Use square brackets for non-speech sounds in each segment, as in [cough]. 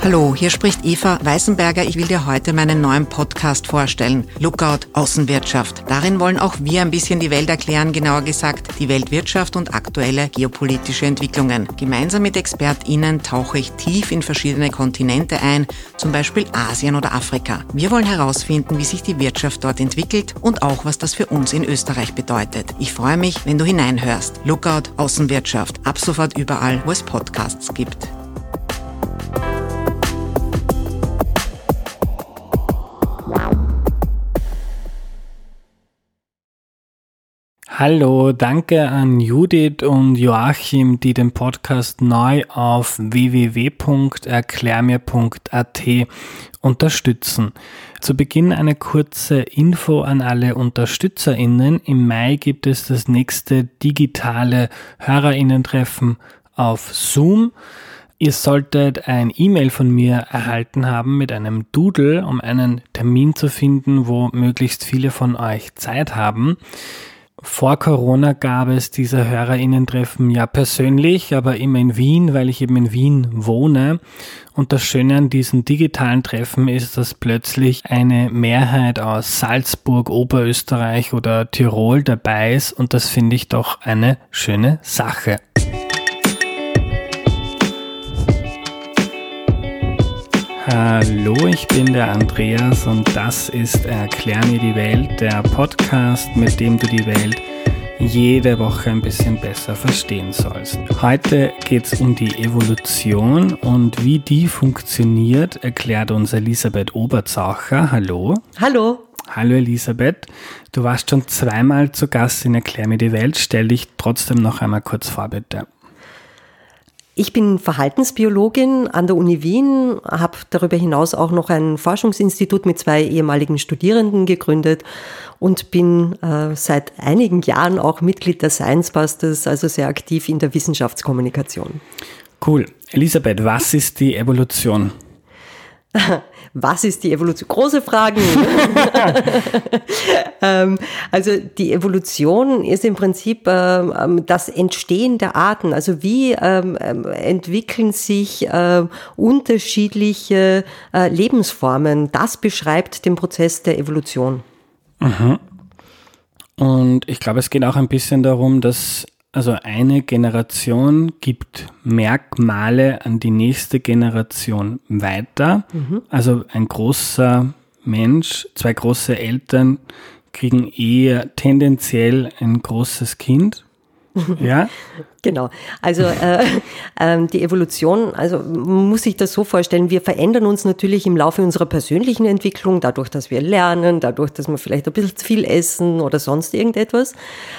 Hallo, hier spricht Eva Weißenberger. Ich will dir heute meinen neuen Podcast vorstellen. Lookout Außenwirtschaft. Darin wollen auch wir ein bisschen die Welt erklären, genauer gesagt die Weltwirtschaft und aktuelle geopolitische Entwicklungen. Gemeinsam mit ExpertInnen tauche ich tief in verschiedene Kontinente ein, zum Beispiel Asien oder Afrika. Wir wollen herausfinden, wie sich die Wirtschaft dort entwickelt und auch, was das für uns in Österreich bedeutet. Ich freue mich, wenn du hineinhörst. Lookout Außenwirtschaft. Ab sofort überall, wo es Podcasts gibt. Hallo, danke an Judith und Joachim, die den Podcast neu auf www.erklärmir.at unterstützen. Zu Beginn eine kurze Info an alle UnterstützerInnen. Im Mai gibt es das nächste digitale HörerInnen-Treffen auf Zoom. Ihr solltet ein E-Mail von mir erhalten haben mit einem Doodle, um einen Termin zu finden, wo möglichst viele von euch Zeit haben. Vor Corona gab es diese HörerInnen-Treffen ja persönlich, aber immer in Wien, weil ich eben in Wien wohne. Und das Schöne an diesen digitalen Treffen ist, dass plötzlich eine Mehrheit aus Salzburg, Oberösterreich oder Tirol dabei ist. Und das finde ich doch eine schöne Sache. Hallo, ich bin der Andreas und das ist Erklär mir die Welt, der Podcast, mit dem du die Welt jede Woche ein bisschen besser verstehen sollst. Heute geht es um die Evolution und wie die funktioniert, erklärt uns Elisabeth Oberzaucher. Hallo. Hallo. Hallo Elisabeth, du warst schon zweimal zu Gast in Erklär mir die Welt. Stell dich trotzdem noch einmal kurz vor, bitte. Ich bin Verhaltensbiologin an der Uni Wien, habe darüber hinaus auch noch ein Forschungsinstitut mit zwei ehemaligen Studierenden gegründet und bin äh, seit einigen Jahren auch Mitglied der Science Busters, also sehr aktiv in der Wissenschaftskommunikation. Cool. Elisabeth, was ist die Evolution? [laughs] Was ist die Evolution? Große Fragen. [laughs] ähm, also die Evolution ist im Prinzip ähm, das Entstehen der Arten. Also wie ähm, ähm entwickeln sich äh, unterschiedliche äh, Lebensformen? Das beschreibt den Prozess der Evolution. Mhm. Und ich glaube, es geht auch ein bisschen darum, dass also eine Generation gibt Merkmale an die nächste Generation weiter. Mhm. Also ein großer Mensch, zwei große Eltern kriegen eher tendenziell ein großes Kind. [laughs] Ja? Genau. Also äh, [laughs] äh, die Evolution, also muss sich das so vorstellen, wir verändern uns natürlich im Laufe unserer persönlichen Entwicklung, dadurch, dass wir lernen, dadurch, dass wir vielleicht ein bisschen zu viel essen oder sonst irgendetwas.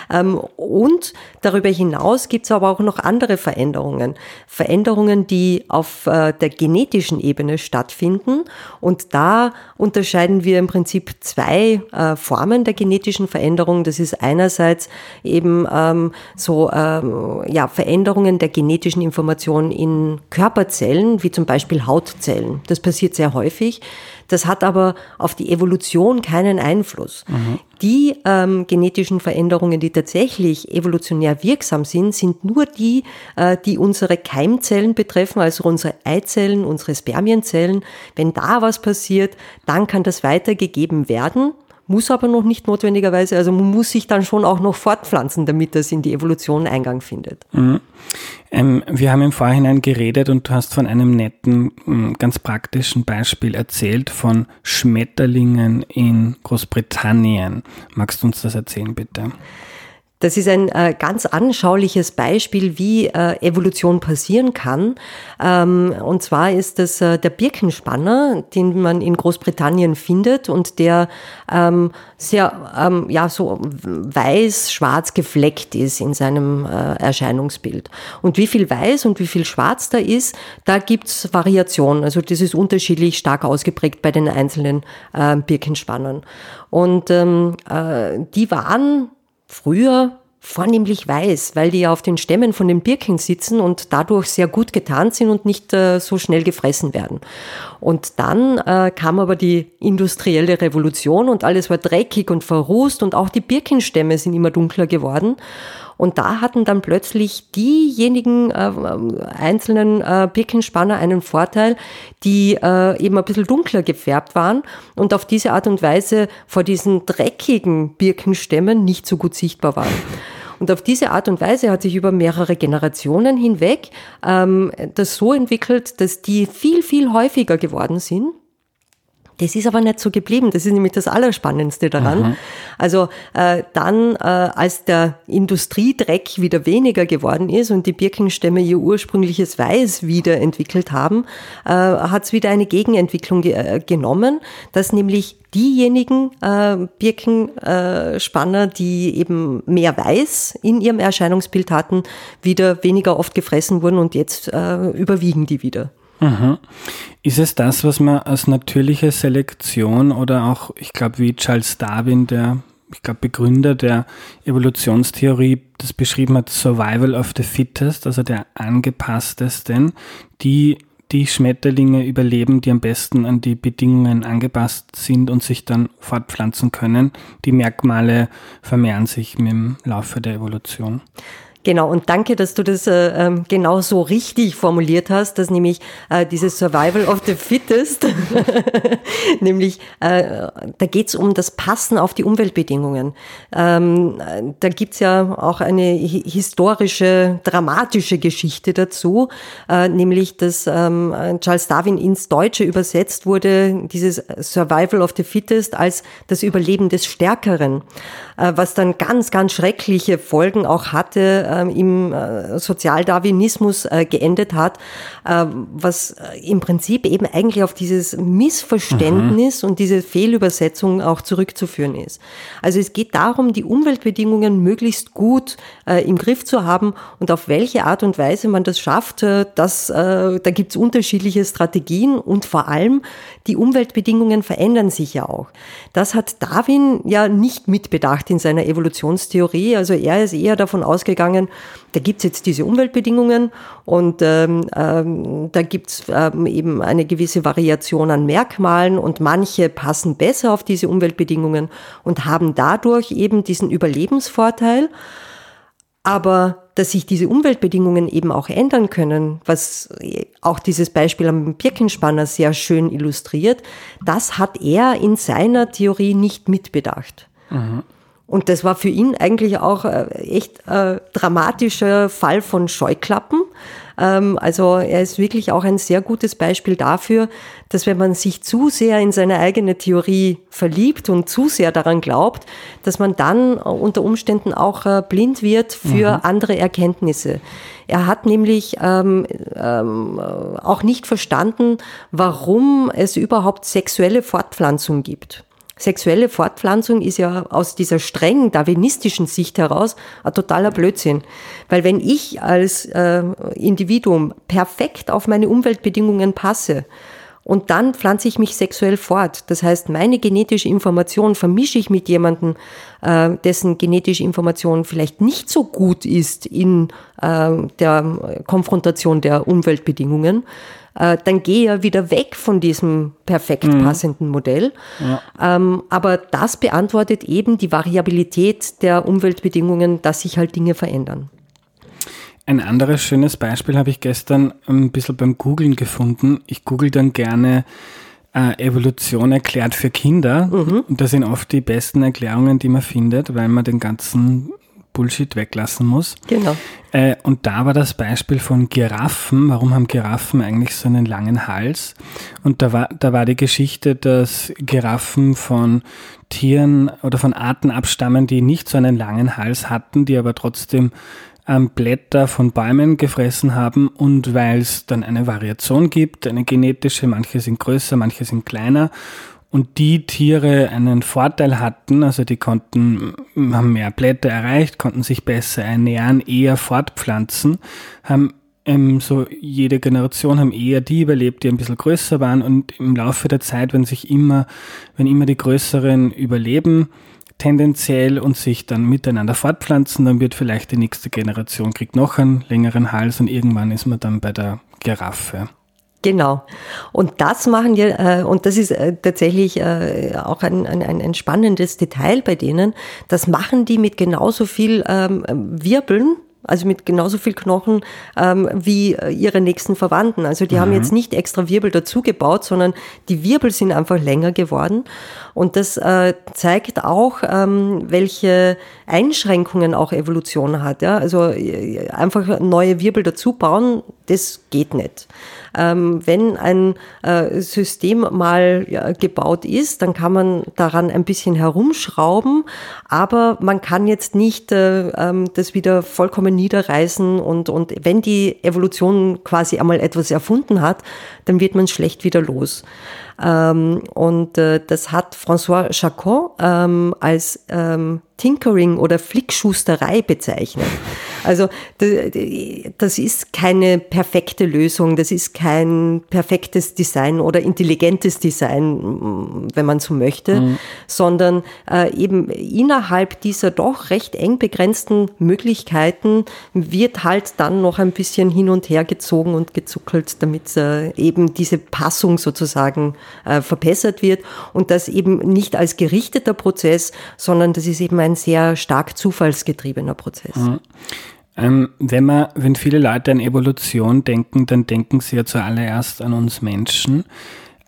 Ähm, und darüber hinaus gibt es aber auch noch andere Veränderungen. Veränderungen, die auf äh, der genetischen Ebene stattfinden. Und da unterscheiden wir im Prinzip zwei äh, Formen der genetischen Veränderung. Das ist einerseits eben ähm, so ähm, ja, Veränderungen der genetischen Information in Körperzellen, wie zum Beispiel Hautzellen. Das passiert sehr häufig. Das hat aber auf die Evolution keinen Einfluss. Mhm. Die ähm, genetischen Veränderungen, die tatsächlich evolutionär wirksam sind, sind nur die, äh, die unsere Keimzellen betreffen, also unsere Eizellen, unsere Spermienzellen. Wenn da was passiert, dann kann das weitergegeben werden muss aber noch nicht notwendigerweise, also man muss sich dann schon auch noch fortpflanzen, damit das in die Evolution Eingang findet. Mhm. Ähm, wir haben im Vorhinein geredet und du hast von einem netten, mm, ganz praktischen Beispiel erzählt von Schmetterlingen in Großbritannien. Magst du uns das erzählen, bitte? Das ist ein äh, ganz anschauliches Beispiel, wie äh, Evolution passieren kann. Ähm, und zwar ist das äh, der Birkenspanner, den man in Großbritannien findet und der ähm, sehr, ähm, ja, so weiß-schwarz gefleckt ist in seinem äh, Erscheinungsbild. Und wie viel weiß und wie viel schwarz da ist, da gibt's Variationen. Also das ist unterschiedlich stark ausgeprägt bei den einzelnen äh, Birkenspannern. Und ähm, äh, die waren früher vornehmlich weiß, weil die ja auf den Stämmen von den Birken sitzen und dadurch sehr gut getarnt sind und nicht äh, so schnell gefressen werden. Und dann äh, kam aber die industrielle Revolution und alles war dreckig und verrußt und auch die Birkenstämme sind immer dunkler geworden. Und da hatten dann plötzlich diejenigen äh, einzelnen äh, Birkenspanner einen Vorteil, die äh, eben ein bisschen dunkler gefärbt waren und auf diese Art und Weise vor diesen dreckigen Birkenstämmen nicht so gut sichtbar waren. Und auf diese Art und Weise hat sich über mehrere Generationen hinweg ähm, das so entwickelt, dass die viel, viel häufiger geworden sind das ist aber nicht so geblieben. Das ist nämlich das Allerspannendste daran. Mhm. Also äh, dann, äh, als der Industriedreck wieder weniger geworden ist und die Birkenstämme ihr ursprüngliches Weiß wieder entwickelt haben, äh, hat es wieder eine Gegenentwicklung ge äh, genommen, dass nämlich diejenigen äh, Birkenspanner, die eben mehr Weiß in ihrem Erscheinungsbild hatten, wieder weniger oft gefressen wurden und jetzt äh, überwiegen die wieder. Mhm. Ist es das, was man als natürliche Selektion oder auch, ich glaube, wie Charles Darwin, der, ich glaube, Begründer der Evolutionstheorie, das beschrieben hat, Survival of the Fittest, also der angepasstesten, die die Schmetterlinge überleben, die am besten an die Bedingungen angepasst sind und sich dann fortpflanzen können. Die Merkmale vermehren sich mit dem Laufe der Evolution. Genau, und danke, dass du das äh, ähm, genau so richtig formuliert hast, dass nämlich äh, dieses Survival of the Fittest, [laughs] nämlich äh, da geht's um das Passen auf die Umweltbedingungen. Ähm, da gibt's ja auch eine historische, dramatische Geschichte dazu, äh, nämlich dass ähm, Charles Darwin ins Deutsche übersetzt wurde, dieses Survival of the Fittest als das Überleben des Stärkeren, äh, was dann ganz, ganz schreckliche Folgen auch hatte im äh, Sozialdarwinismus äh, geendet hat, äh, was im Prinzip eben eigentlich auf dieses Missverständnis mhm. und diese Fehlübersetzung auch zurückzuführen ist. Also es geht darum, die Umweltbedingungen möglichst gut im Griff zu haben und auf welche Art und Weise man das schafft, das, da gibt es unterschiedliche Strategien und vor allem die Umweltbedingungen verändern sich ja auch. Das hat Darwin ja nicht mitbedacht in seiner Evolutionstheorie. Also er ist eher davon ausgegangen, da gibt's jetzt diese Umweltbedingungen und ähm, ähm, da gibt's ähm, eben eine gewisse Variation an Merkmalen und manche passen besser auf diese Umweltbedingungen und haben dadurch eben diesen Überlebensvorteil. Aber dass sich diese Umweltbedingungen eben auch ändern können, was auch dieses Beispiel am Birkenspanner sehr schön illustriert, das hat er in seiner Theorie nicht mitbedacht. Mhm. Und das war für ihn eigentlich auch äh, echt äh, dramatischer Fall von Scheuklappen. Ähm, also er ist wirklich auch ein sehr gutes Beispiel dafür, dass wenn man sich zu sehr in seine eigene Theorie verliebt und zu sehr daran glaubt, dass man dann unter Umständen auch äh, blind wird für mhm. andere Erkenntnisse. Er hat nämlich ähm, ähm, auch nicht verstanden, warum es überhaupt sexuelle Fortpflanzung gibt sexuelle Fortpflanzung ist ja aus dieser strengen darwinistischen Sicht heraus ein totaler Blödsinn. Weil wenn ich als äh, Individuum perfekt auf meine Umweltbedingungen passe, und dann pflanze ich mich sexuell fort. Das heißt, meine genetische Information vermische ich mit jemandem, äh, dessen genetische Information vielleicht nicht so gut ist in äh, der Konfrontation der Umweltbedingungen. Äh, dann gehe ja wieder weg von diesem perfekt mhm. passenden Modell. Ja. Ähm, aber das beantwortet eben die Variabilität der Umweltbedingungen, dass sich halt Dinge verändern. Ein anderes schönes Beispiel habe ich gestern ein bisschen beim Googlen gefunden. Ich google dann gerne äh, Evolution erklärt für Kinder. Mhm. Und das sind oft die besten Erklärungen, die man findet, weil man den ganzen Bullshit weglassen muss. Genau. Äh, und da war das Beispiel von Giraffen. Warum haben Giraffen eigentlich so einen langen Hals? Und da war, da war die Geschichte, dass Giraffen von Tieren oder von Arten abstammen, die nicht so einen langen Hals hatten, die aber trotzdem ähm, Blätter von Bäumen gefressen haben und weil es dann eine Variation gibt, eine genetische, manche sind größer, manche sind kleiner und die Tiere einen Vorteil hatten, also die konnten, haben mehr Blätter erreicht, konnten sich besser ernähren, eher fortpflanzen, haben ähm, so jede Generation haben eher die überlebt, die ein bisschen größer waren und im Laufe der Zeit, wenn sich immer, wenn immer die größeren überleben, tendenziell und sich dann miteinander fortpflanzen, dann wird vielleicht die nächste Generation kriegt noch einen längeren Hals und irgendwann ist man dann bei der Giraffe. Genau. Und das machen wir, äh, und das ist äh, tatsächlich äh, auch ein, ein, ein spannendes Detail bei denen, das machen die mit genauso viel ähm, Wirbeln, also mit genauso viel Knochen ähm, wie äh, ihre nächsten Verwandten. Also die mhm. haben jetzt nicht extra Wirbel dazugebaut, sondern die Wirbel sind einfach länger geworden. Und das äh, zeigt auch, ähm, welche Einschränkungen auch Evolution hat. Ja? Also äh, einfach neue Wirbel dazu bauen, das geht nicht. Ähm, wenn ein äh, System mal ja, gebaut ist, dann kann man daran ein bisschen herumschrauben, aber man kann jetzt nicht äh, ähm, das wieder vollkommen niederreißen und, und wenn die Evolution quasi einmal etwas erfunden hat, dann wird man schlecht wieder los. Ähm, und äh, das hat François Chacon ähm, als ähm, Tinkering oder Flickschusterei bezeichnet. Also das ist keine perfekte Lösung, das ist kein perfektes Design oder intelligentes Design, wenn man so möchte, mhm. sondern äh, eben innerhalb dieser doch recht eng begrenzten Möglichkeiten wird halt dann noch ein bisschen hin und her gezogen und gezuckelt, damit äh, eben diese Passung sozusagen äh, verbessert wird und das eben nicht als gerichteter Prozess, sondern das ist eben ein sehr stark zufallsgetriebener Prozess. Mhm. Ähm, wenn man, wenn viele Leute an Evolution denken, dann denken sie ja zuallererst an uns Menschen.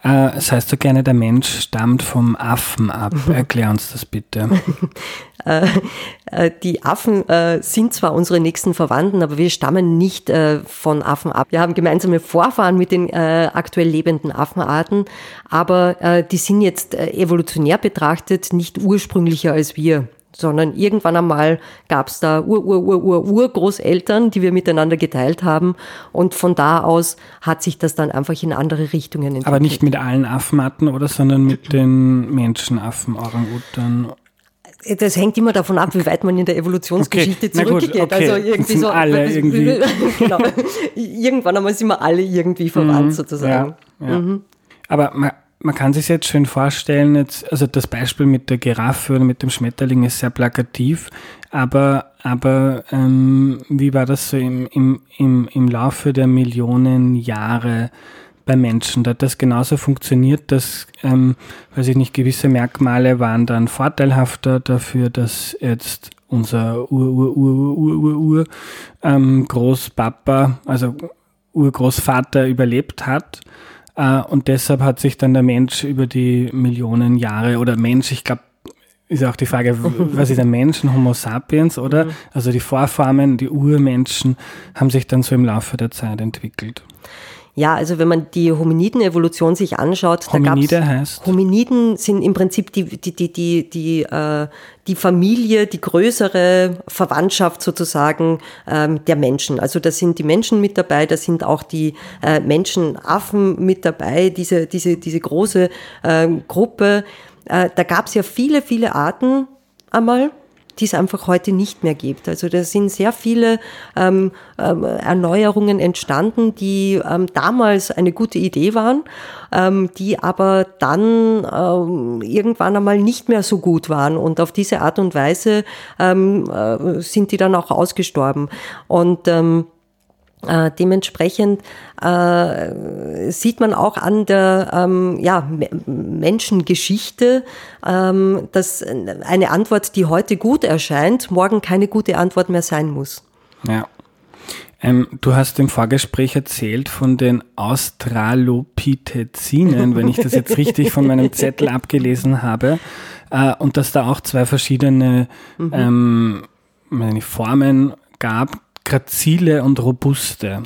Äh, das heißt so gerne, der Mensch stammt vom Affen ab. Erklär uns das bitte. [laughs] Äh, äh, die Affen äh, sind zwar unsere nächsten Verwandten, aber wir stammen nicht von Affen ab. Wir haben gemeinsame Vorfahren mit den aktuell lebenden Affenarten, aber die sind jetzt evolutionär betrachtet nicht ursprünglicher als wir sondern irgendwann einmal gab es da Ur, Ur, Ur, Ur, Urgroßeltern, die wir miteinander geteilt haben und von da aus hat sich das dann einfach in andere Richtungen entwickelt. Aber nicht mit allen Affenarten oder, sondern mit den Menschenaffen, Orang-Utan das hängt immer davon ab, wie weit man in der Evolutionsgeschichte okay. zurückgeht. Okay. Also irgendwie so. Alle irgendwie. [laughs] genau. Irgendwann einmal sind wir alle irgendwie verwandt mhm. sozusagen. Ja, ja. Mhm. Aber man, kann sich jetzt schön vorstellen, jetzt, also das Beispiel mit der Giraffe oder mit dem Schmetterling ist sehr plakativ, aber, aber ähm, wie war das so im, im, im, im Laufe der Millionen Jahre bei Menschen? Da hat das genauso funktioniert, dass, ähm, weiß ich nicht, gewisse Merkmale waren dann vorteilhafter dafür, dass jetzt unser Ur, Ur, Ur, Ur, Ur, Ur ähm, Großpapa, also Urgroßvater überlebt hat und deshalb hat sich dann der Mensch über die Millionen Jahre oder Mensch, ich glaube, ist auch die Frage, [laughs] was ist ein Mensch, ein Homo sapiens, oder? Mhm. Also die Vorformen, die Urmenschen haben sich dann so im Laufe der Zeit entwickelt. Ja, also wenn man die Hominiden-Evolution sich anschaut, Hominide da heißt? Hominiden sind im Prinzip die, die, die, die, die, äh, die Familie, die größere Verwandtschaft sozusagen ähm, der Menschen. Also da sind die Menschen mit dabei, da sind auch die äh, Menschenaffen mit dabei, diese, diese, diese große äh, Gruppe. Äh, da gab es ja viele, viele Arten einmal die es einfach heute nicht mehr gibt. Also da sind sehr viele ähm, ähm, Erneuerungen entstanden, die ähm, damals eine gute Idee waren, ähm, die aber dann ähm, irgendwann einmal nicht mehr so gut waren. Und auf diese Art und Weise ähm, äh, sind die dann auch ausgestorben. Und ähm, äh, dementsprechend äh, sieht man auch an der ähm, ja, Menschengeschichte, ähm, dass eine Antwort, die heute gut erscheint, morgen keine gute Antwort mehr sein muss. Ja. Ähm, du hast im Vorgespräch erzählt von den Australopithecinen, wenn ich das jetzt richtig von meinem Zettel abgelesen habe, äh, und dass da auch zwei verschiedene mhm. ähm, Formen gab, grazile und robuste.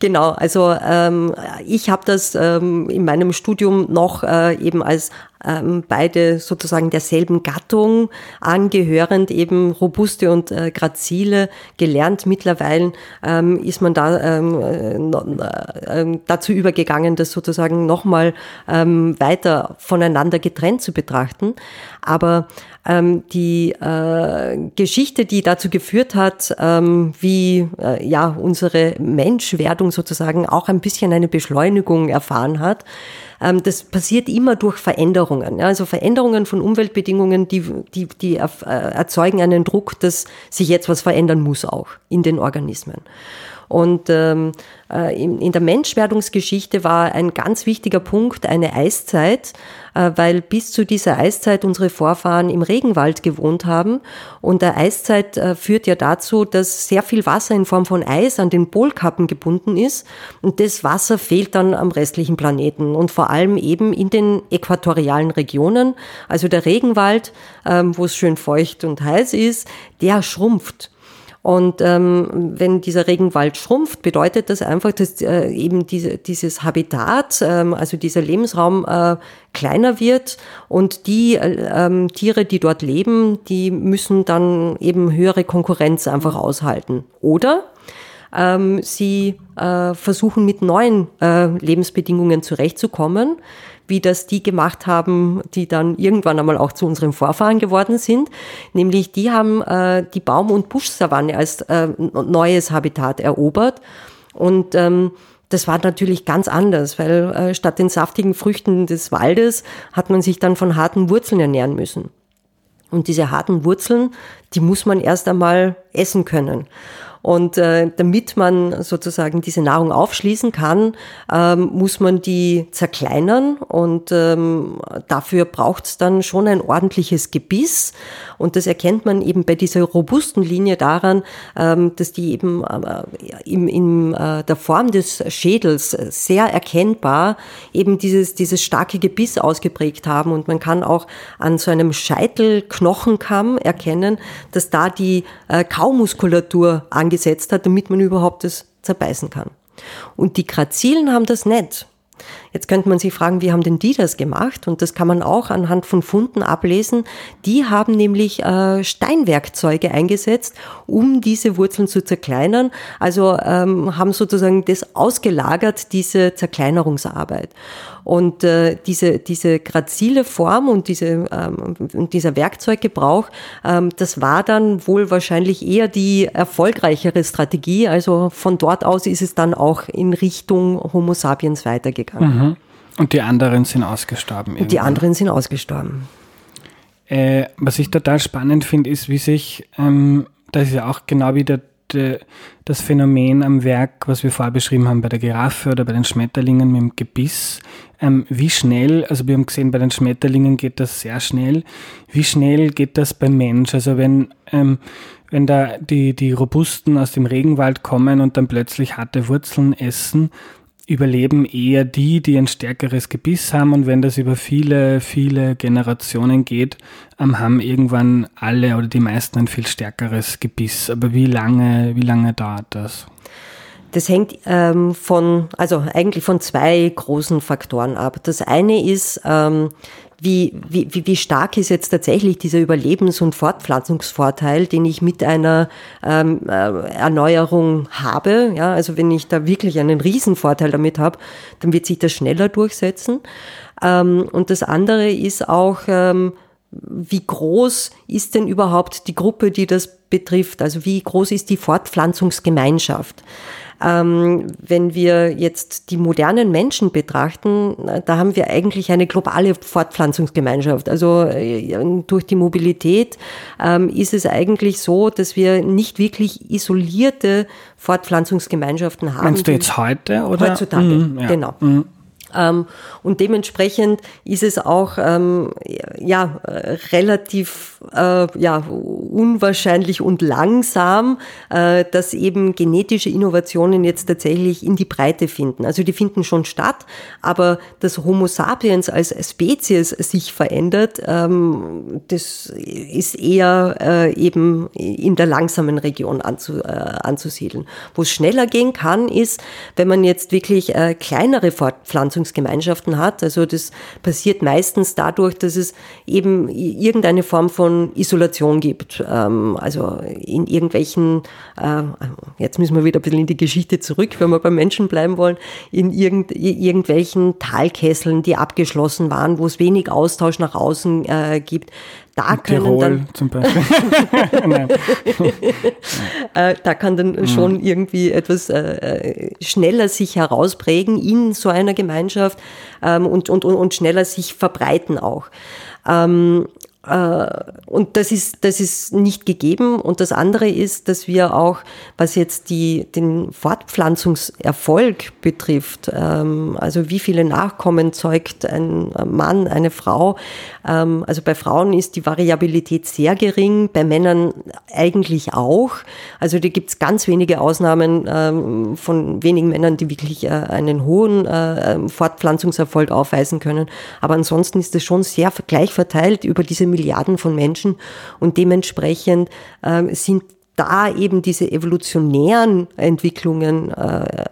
Genau, also ähm, ich habe das ähm, in meinem Studium noch äh, eben als ähm, beide sozusagen derselben Gattung angehörend, eben robuste und äh, grazile gelernt. Mittlerweile ähm, ist man da ähm, äh, äh, dazu übergegangen, das sozusagen nochmal ähm, weiter voneinander getrennt zu betrachten. Aber ähm, die äh, Geschichte, die dazu geführt hat, ähm, wie äh, ja unsere Menschwerdung sozusagen auch ein bisschen eine Beschleunigung erfahren hat, ähm, das passiert immer durch Veränderungen. Also Veränderungen von Umweltbedingungen, die, die, die äh, erzeugen einen Druck, dass sich jetzt was verändern muss auch in den Organismen. Und ähm, äh, in, der Menschwerdungsgeschichte war ein ganz wichtiger Punkt eine Eiszeit, äh, weil bis zu dieser Eiszeit unsere Vorfahren im Regenwald gewohnt haben. Und der Eiszeit äh, führt ja dazu, dass sehr viel Wasser in Form von Eis an den Polkappen gebunden ist. Und das Wasser fehlt dann am restlichen Planeten und vor allem eben in den äquatorialen Regionen. Also der Regenwald, ähm, wo es schön feucht und heiß ist, der schrumpft. Und ähm, wenn dieser Regenwald schrumpft, bedeutet das einfach, dass äh, eben diese, dieses Habitat, ähm, also dieser Lebensraum äh, kleiner wird und die äh, ähm, Tiere, die dort leben, die müssen dann eben höhere Konkurrenz einfach aushalten. Oder ähm, sie äh, versuchen mit neuen äh, Lebensbedingungen zurechtzukommen wie das die gemacht haben, die dann irgendwann einmal auch zu unseren Vorfahren geworden sind. Nämlich die haben äh, die Baum- und Buschsavanne als äh, neues Habitat erobert. Und ähm, das war natürlich ganz anders, weil äh, statt den saftigen Früchten des Waldes hat man sich dann von harten Wurzeln ernähren müssen. Und diese harten Wurzeln, die muss man erst einmal essen können. Und äh, damit man sozusagen diese Nahrung aufschließen kann, ähm, muss man die zerkleinern und ähm, dafür braucht es dann schon ein ordentliches Gebiss. Und das erkennt man eben bei dieser robusten Linie daran, ähm, dass die eben äh, in, in äh, der Form des Schädels sehr erkennbar eben dieses, dieses starke Gebiss ausgeprägt haben. Und man kann auch an so einem Scheitelknochenkamm erkennen, dass da die äh, Kaumuskulatur angesetzt hat, damit man überhaupt das zerbeißen kann. Und die Grazilen haben das nicht. Jetzt könnte man sich fragen, wie haben denn die das gemacht? Und das kann man auch anhand von Funden ablesen. Die haben nämlich äh, Steinwerkzeuge eingesetzt, um diese Wurzeln zu zerkleinern. Also ähm, haben sozusagen das ausgelagert, diese Zerkleinerungsarbeit. Und äh, diese, diese grazile Form und diese, ähm, dieser Werkzeuggebrauch, ähm, das war dann wohl wahrscheinlich eher die erfolgreichere Strategie. Also von dort aus ist es dann auch in Richtung Homo sapiens weitergegangen. Mhm. Und die anderen sind ausgestorben. Und die anderen sind ausgestorben. Äh, was ich total spannend finde, ist, wie sich, ähm, das ist ja auch genau wieder de, das Phänomen am Werk, was wir vorher beschrieben haben bei der Giraffe oder bei den Schmetterlingen mit dem Gebiss, ähm, wie schnell, also wir haben gesehen, bei den Schmetterlingen geht das sehr schnell, wie schnell geht das beim Mensch? Also wenn, ähm, wenn da die, die Robusten aus dem Regenwald kommen und dann plötzlich harte Wurzeln essen, überleben eher die, die ein stärkeres Gebiss haben und wenn das über viele, viele Generationen geht, ähm, haben irgendwann alle oder die meisten ein viel stärkeres Gebiss. Aber wie lange, wie lange dauert das? Das hängt ähm, von, also eigentlich von zwei großen Faktoren ab. Das eine ist, ähm, wie, wie, wie stark ist jetzt tatsächlich dieser Überlebens- und Fortpflanzungsvorteil, den ich mit einer ähm, äh, Erneuerung habe. Ja, also wenn ich da wirklich einen Riesenvorteil damit habe, dann wird sich das schneller durchsetzen. Ähm, und das andere ist auch, ähm, wie groß ist denn überhaupt die Gruppe, die das betrifft? Also wie groß ist die Fortpflanzungsgemeinschaft? Ähm, wenn wir jetzt die modernen Menschen betrachten, da haben wir eigentlich eine globale Fortpflanzungsgemeinschaft. Also äh, durch die Mobilität ähm, ist es eigentlich so, dass wir nicht wirklich isolierte Fortpflanzungsgemeinschaften haben. Meinst du jetzt heute oder? Heutzutage, mhm, ja. genau. Mhm. Ähm, und dementsprechend ist es auch ähm, ja relativ äh, ja unwahrscheinlich und langsam, äh, dass eben genetische Innovationen jetzt tatsächlich in die Breite finden. Also die finden schon statt, aber dass Homo sapiens als Spezies sich verändert, ähm, das ist eher äh, eben in der langsamen Region anzu, äh, anzusiedeln. Wo es schneller gehen kann, ist, wenn man jetzt wirklich äh, kleinere Fortpflanzungen Forschungsgemeinschaften hat. Also das passiert meistens dadurch, dass es eben irgendeine Form von Isolation gibt. Ähm, also in irgendwelchen, äh, jetzt müssen wir wieder ein bisschen in die Geschichte zurück, wenn wir beim Menschen bleiben wollen, in irgend, irgendwelchen Talkesseln, die abgeschlossen waren, wo es wenig Austausch nach außen äh, gibt da Tirol dann, zum Beispiel. [laughs] [laughs] Äh, da kann dann mhm. schon irgendwie etwas äh, äh, schneller sich herausprägen in so einer Gemeinschaft ähm, und, und, und schneller sich verbreiten auch. Ähm, äh, und das ist, das ist nicht gegeben. Und das andere ist, dass wir auch, was jetzt die, den Fortpflanzungserfolg betrifft, ähm, also wie viele Nachkommen zeugt ein Mann, eine Frau, ähm, also bei Frauen ist die Variabilität sehr gering, bei Männern eigentlich auch. Also da gibt es ganz wenige Ausnahmen ähm, von wenigen Männern, die wirklich äh, einen hohen äh, Fortpflanzungserfolg aufweisen können. Aber ansonsten ist es schon sehr gleich verteilt über diese Milliarden von Menschen und dementsprechend äh, sind da eben diese evolutionären Entwicklungen äh,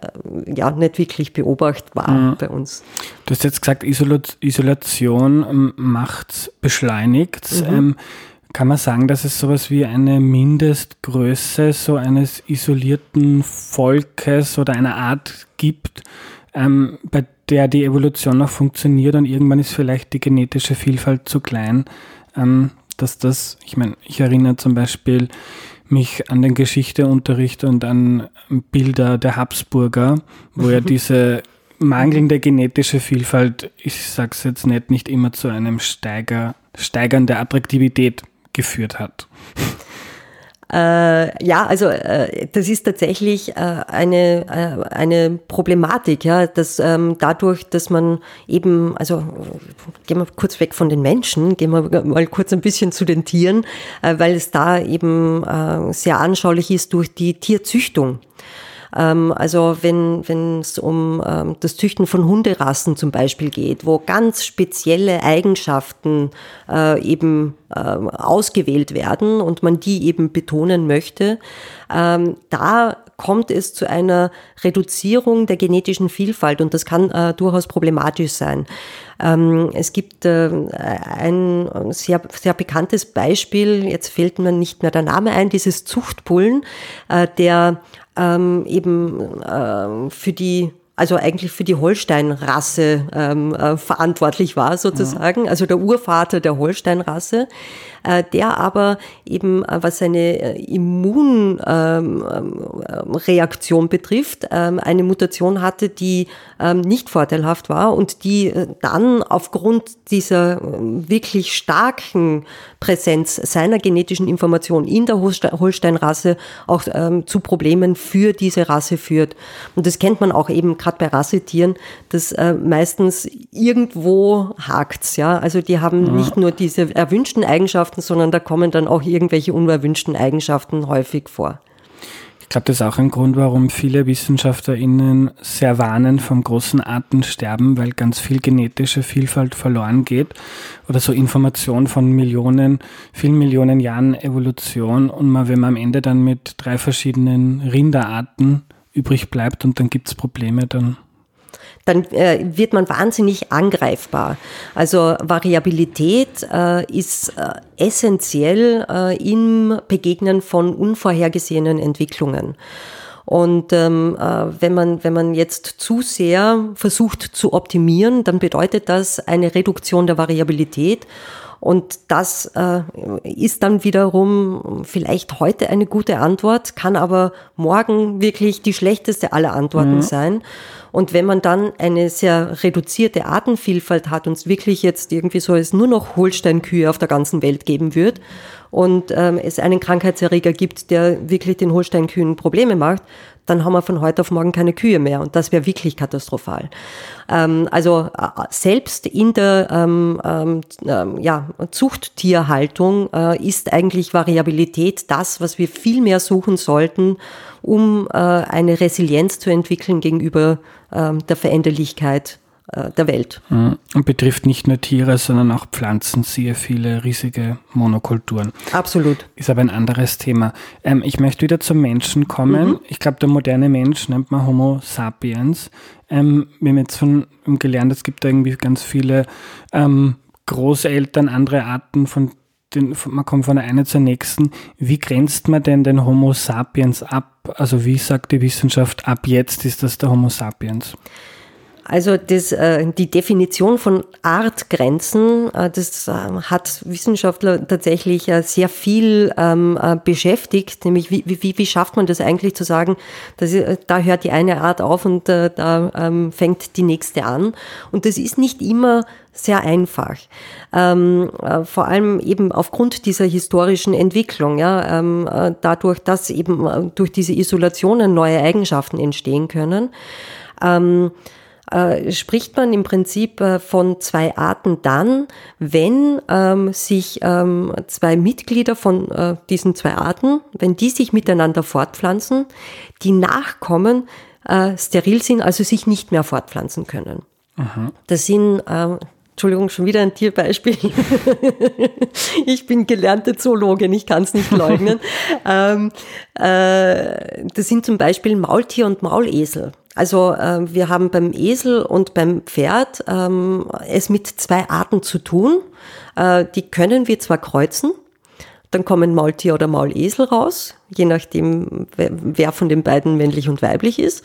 ja nicht wirklich beobachtbar mhm. bei uns. Du hast jetzt gesagt, Isolation ähm, macht beschleunigt. Mhm. Ähm, kann man sagen, dass es sowas wie eine Mindestgröße so eines isolierten Volkes oder einer Art gibt, ähm, bei der die Evolution noch funktioniert und irgendwann ist vielleicht die genetische Vielfalt zu klein, ähm, dass das, ich meine, ich erinnere zum Beispiel mich an den Geschichteunterricht und an Bilder der Habsburger, wo ja [laughs] diese mangelnde genetische Vielfalt, ich sag's jetzt nicht, nicht immer zu einem Steiger, Steigern der Attraktivität geführt hat. Äh, ja, also äh, das ist tatsächlich äh, eine, äh, eine Problematik, ja, dass ähm, dadurch, dass man eben, also gehen wir kurz weg von den Menschen, gehen wir mal kurz ein bisschen zu den Tieren, äh, weil es da eben äh, sehr anschaulich ist durch die Tierzüchtung. Ähm, also wenn es um ähm, das Züchten von Hunderassen zum Beispiel geht, wo ganz spezielle Eigenschaften äh, eben äh, ausgewählt werden und man die eben betonen möchte, ähm, da kommt es zu einer Reduzierung der genetischen Vielfalt und das kann äh, durchaus problematisch sein. Ähm, es gibt äh, ein sehr, sehr bekanntes Beispiel, jetzt fällt mir nicht mehr der Name ein, dieses Zuchtbullen, äh, der ähm, eben äh, für die also eigentlich für die Holstein-Rasse ähm, äh, verantwortlich war sozusagen, ja. also der Urvater der Holstein-Rasse, der aber eben, äh, was seine äh, Immunreaktion ähm, ähm, betrifft, ähm, eine Mutation hatte, die nicht vorteilhaft war und die äh, dann aufgrund dieser wirklich starken Präsenz seiner genetischen Information in der Holstein-Rasse auch zu Problemen für diese Rasse führt. Und das kennt man auch eben gerade bei Rassetieren, dass äh, meistens irgendwo hakt's, ja. Also die haben nicht nur diese erwünschten Eigenschaften, sondern da kommen dann auch irgendwelche unerwünschten Eigenschaften häufig vor. Ich glaube, das ist auch ein Grund, warum viele WissenschaftlerInnen sehr warnen vom großen Artensterben, weil ganz viel genetische Vielfalt verloren geht oder so Information von Millionen, vielen Millionen Jahren Evolution und man, wenn man am Ende dann mit drei verschiedenen Rinderarten übrig bleibt und dann gibt es Probleme, dann dann äh, wird man wahnsinnig angreifbar. Also Variabilität äh, ist äh, essentiell äh, im Begegnen von unvorhergesehenen Entwicklungen. Und ähm, äh, wenn, man, wenn man jetzt zu sehr versucht zu optimieren, dann bedeutet das eine Reduktion der Variabilität. Und das äh, ist dann wiederum vielleicht heute eine gute Antwort, kann aber morgen wirklich die schlechteste aller Antworten mhm. sein. Und wenn man dann eine sehr reduzierte Artenvielfalt hat und es wirklich jetzt irgendwie so es nur noch Holsteinkühe auf der ganzen Welt geben wird und ähm, es einen Krankheitserreger gibt, der wirklich den Holsteinkühen Probleme macht, dann haben wir von heute auf morgen keine Kühe mehr und das wäre wirklich katastrophal. Ähm, also äh, selbst in der ähm, ähm, ähm, ja, Zuchttierhaltung äh, ist eigentlich Variabilität das, was wir viel mehr suchen sollten, um äh, eine Resilienz zu entwickeln gegenüber ähm, der Veränderlichkeit äh, der Welt. Mhm. Und betrifft nicht nur Tiere, sondern auch Pflanzen, siehe viele riesige Monokulturen. Absolut. Ist aber ein anderes Thema. Ähm, ich möchte wieder zum Menschen kommen. Mhm. Ich glaube, der moderne Mensch nennt man Homo sapiens. Ähm, wir haben jetzt von gelernt, es gibt da irgendwie ganz viele ähm, Großeltern, andere Arten von den, man kommt von der einen zur nächsten. Wie grenzt man denn den Homo sapiens ab? Also wie sagt die Wissenschaft, ab jetzt ist das der Homo sapiens? Also das, äh, die Definition von Artgrenzen, äh, das äh, hat Wissenschaftler tatsächlich äh, sehr viel ähm, äh, beschäftigt, nämlich wie, wie, wie schafft man das eigentlich zu sagen, dass, da hört die eine Art auf und da ähm, fängt die nächste an. Und das ist nicht immer sehr einfach. Ähm, äh, vor allem eben aufgrund dieser historischen Entwicklung, ja, ähm, äh, dadurch, dass eben durch diese Isolationen neue Eigenschaften entstehen können. Ähm, äh, spricht man im Prinzip äh, von zwei Arten dann, wenn ähm, sich ähm, zwei Mitglieder von äh, diesen zwei Arten, wenn die sich miteinander fortpflanzen, die Nachkommen äh, steril sind, also sich nicht mehr fortpflanzen können. Aha. Das sind äh, Entschuldigung, schon wieder ein Tierbeispiel. [laughs] ich bin gelernte Zoologin, ich kann es nicht leugnen. [laughs] ähm, äh, das sind zum Beispiel Maultier und Maulesel. Also äh, wir haben beim Esel und beim Pferd ähm, es mit zwei Arten zu tun. Äh, die können wir zwar kreuzen, dann kommen Maultier oder Maulesel raus, je nachdem, wer von den beiden männlich und weiblich ist.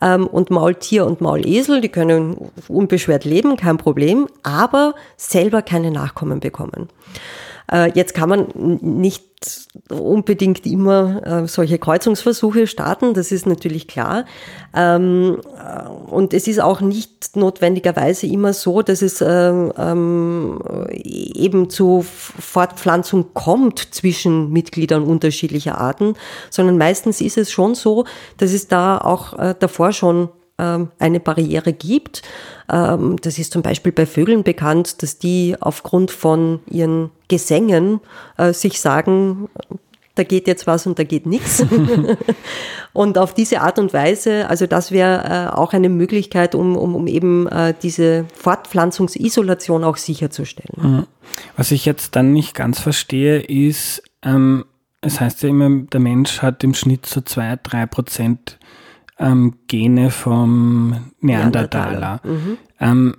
Ähm, und Maultier und Maulesel, die können unbeschwert leben, kein Problem, aber selber keine Nachkommen bekommen. Äh, jetzt kann man nicht unbedingt immer äh, solche Kreuzungsversuche starten, das ist natürlich klar. Ähm, äh, und es ist auch nicht notwendigerweise immer so, dass es ähm, ähm, eben zu Fortpflanzung kommt zwischen Mitgliedern unterschiedlicher Arten, sondern meistens ist es schon so, dass es da auch davor schon eine Barriere gibt. Ähm, das ist zum Beispiel bei Vögeln bekannt, dass die aufgrund von ihren Gesängen äh, sich sagen, da geht jetzt was und da geht nichts. [laughs] und auf diese Art und Weise, also das wäre äh, auch eine Möglichkeit, um, um, um eben äh, diese Fortpflanzungsisolation auch sicherzustellen. Mhm. Was ich jetzt dann nicht ganz verstehe, ist, ähm, es heißt ja immer, der Mensch hat im Schnitt so zwei, drei Prozent ähm, Gene vom Neandertaler. Neandertaler. Mhm. Ähm,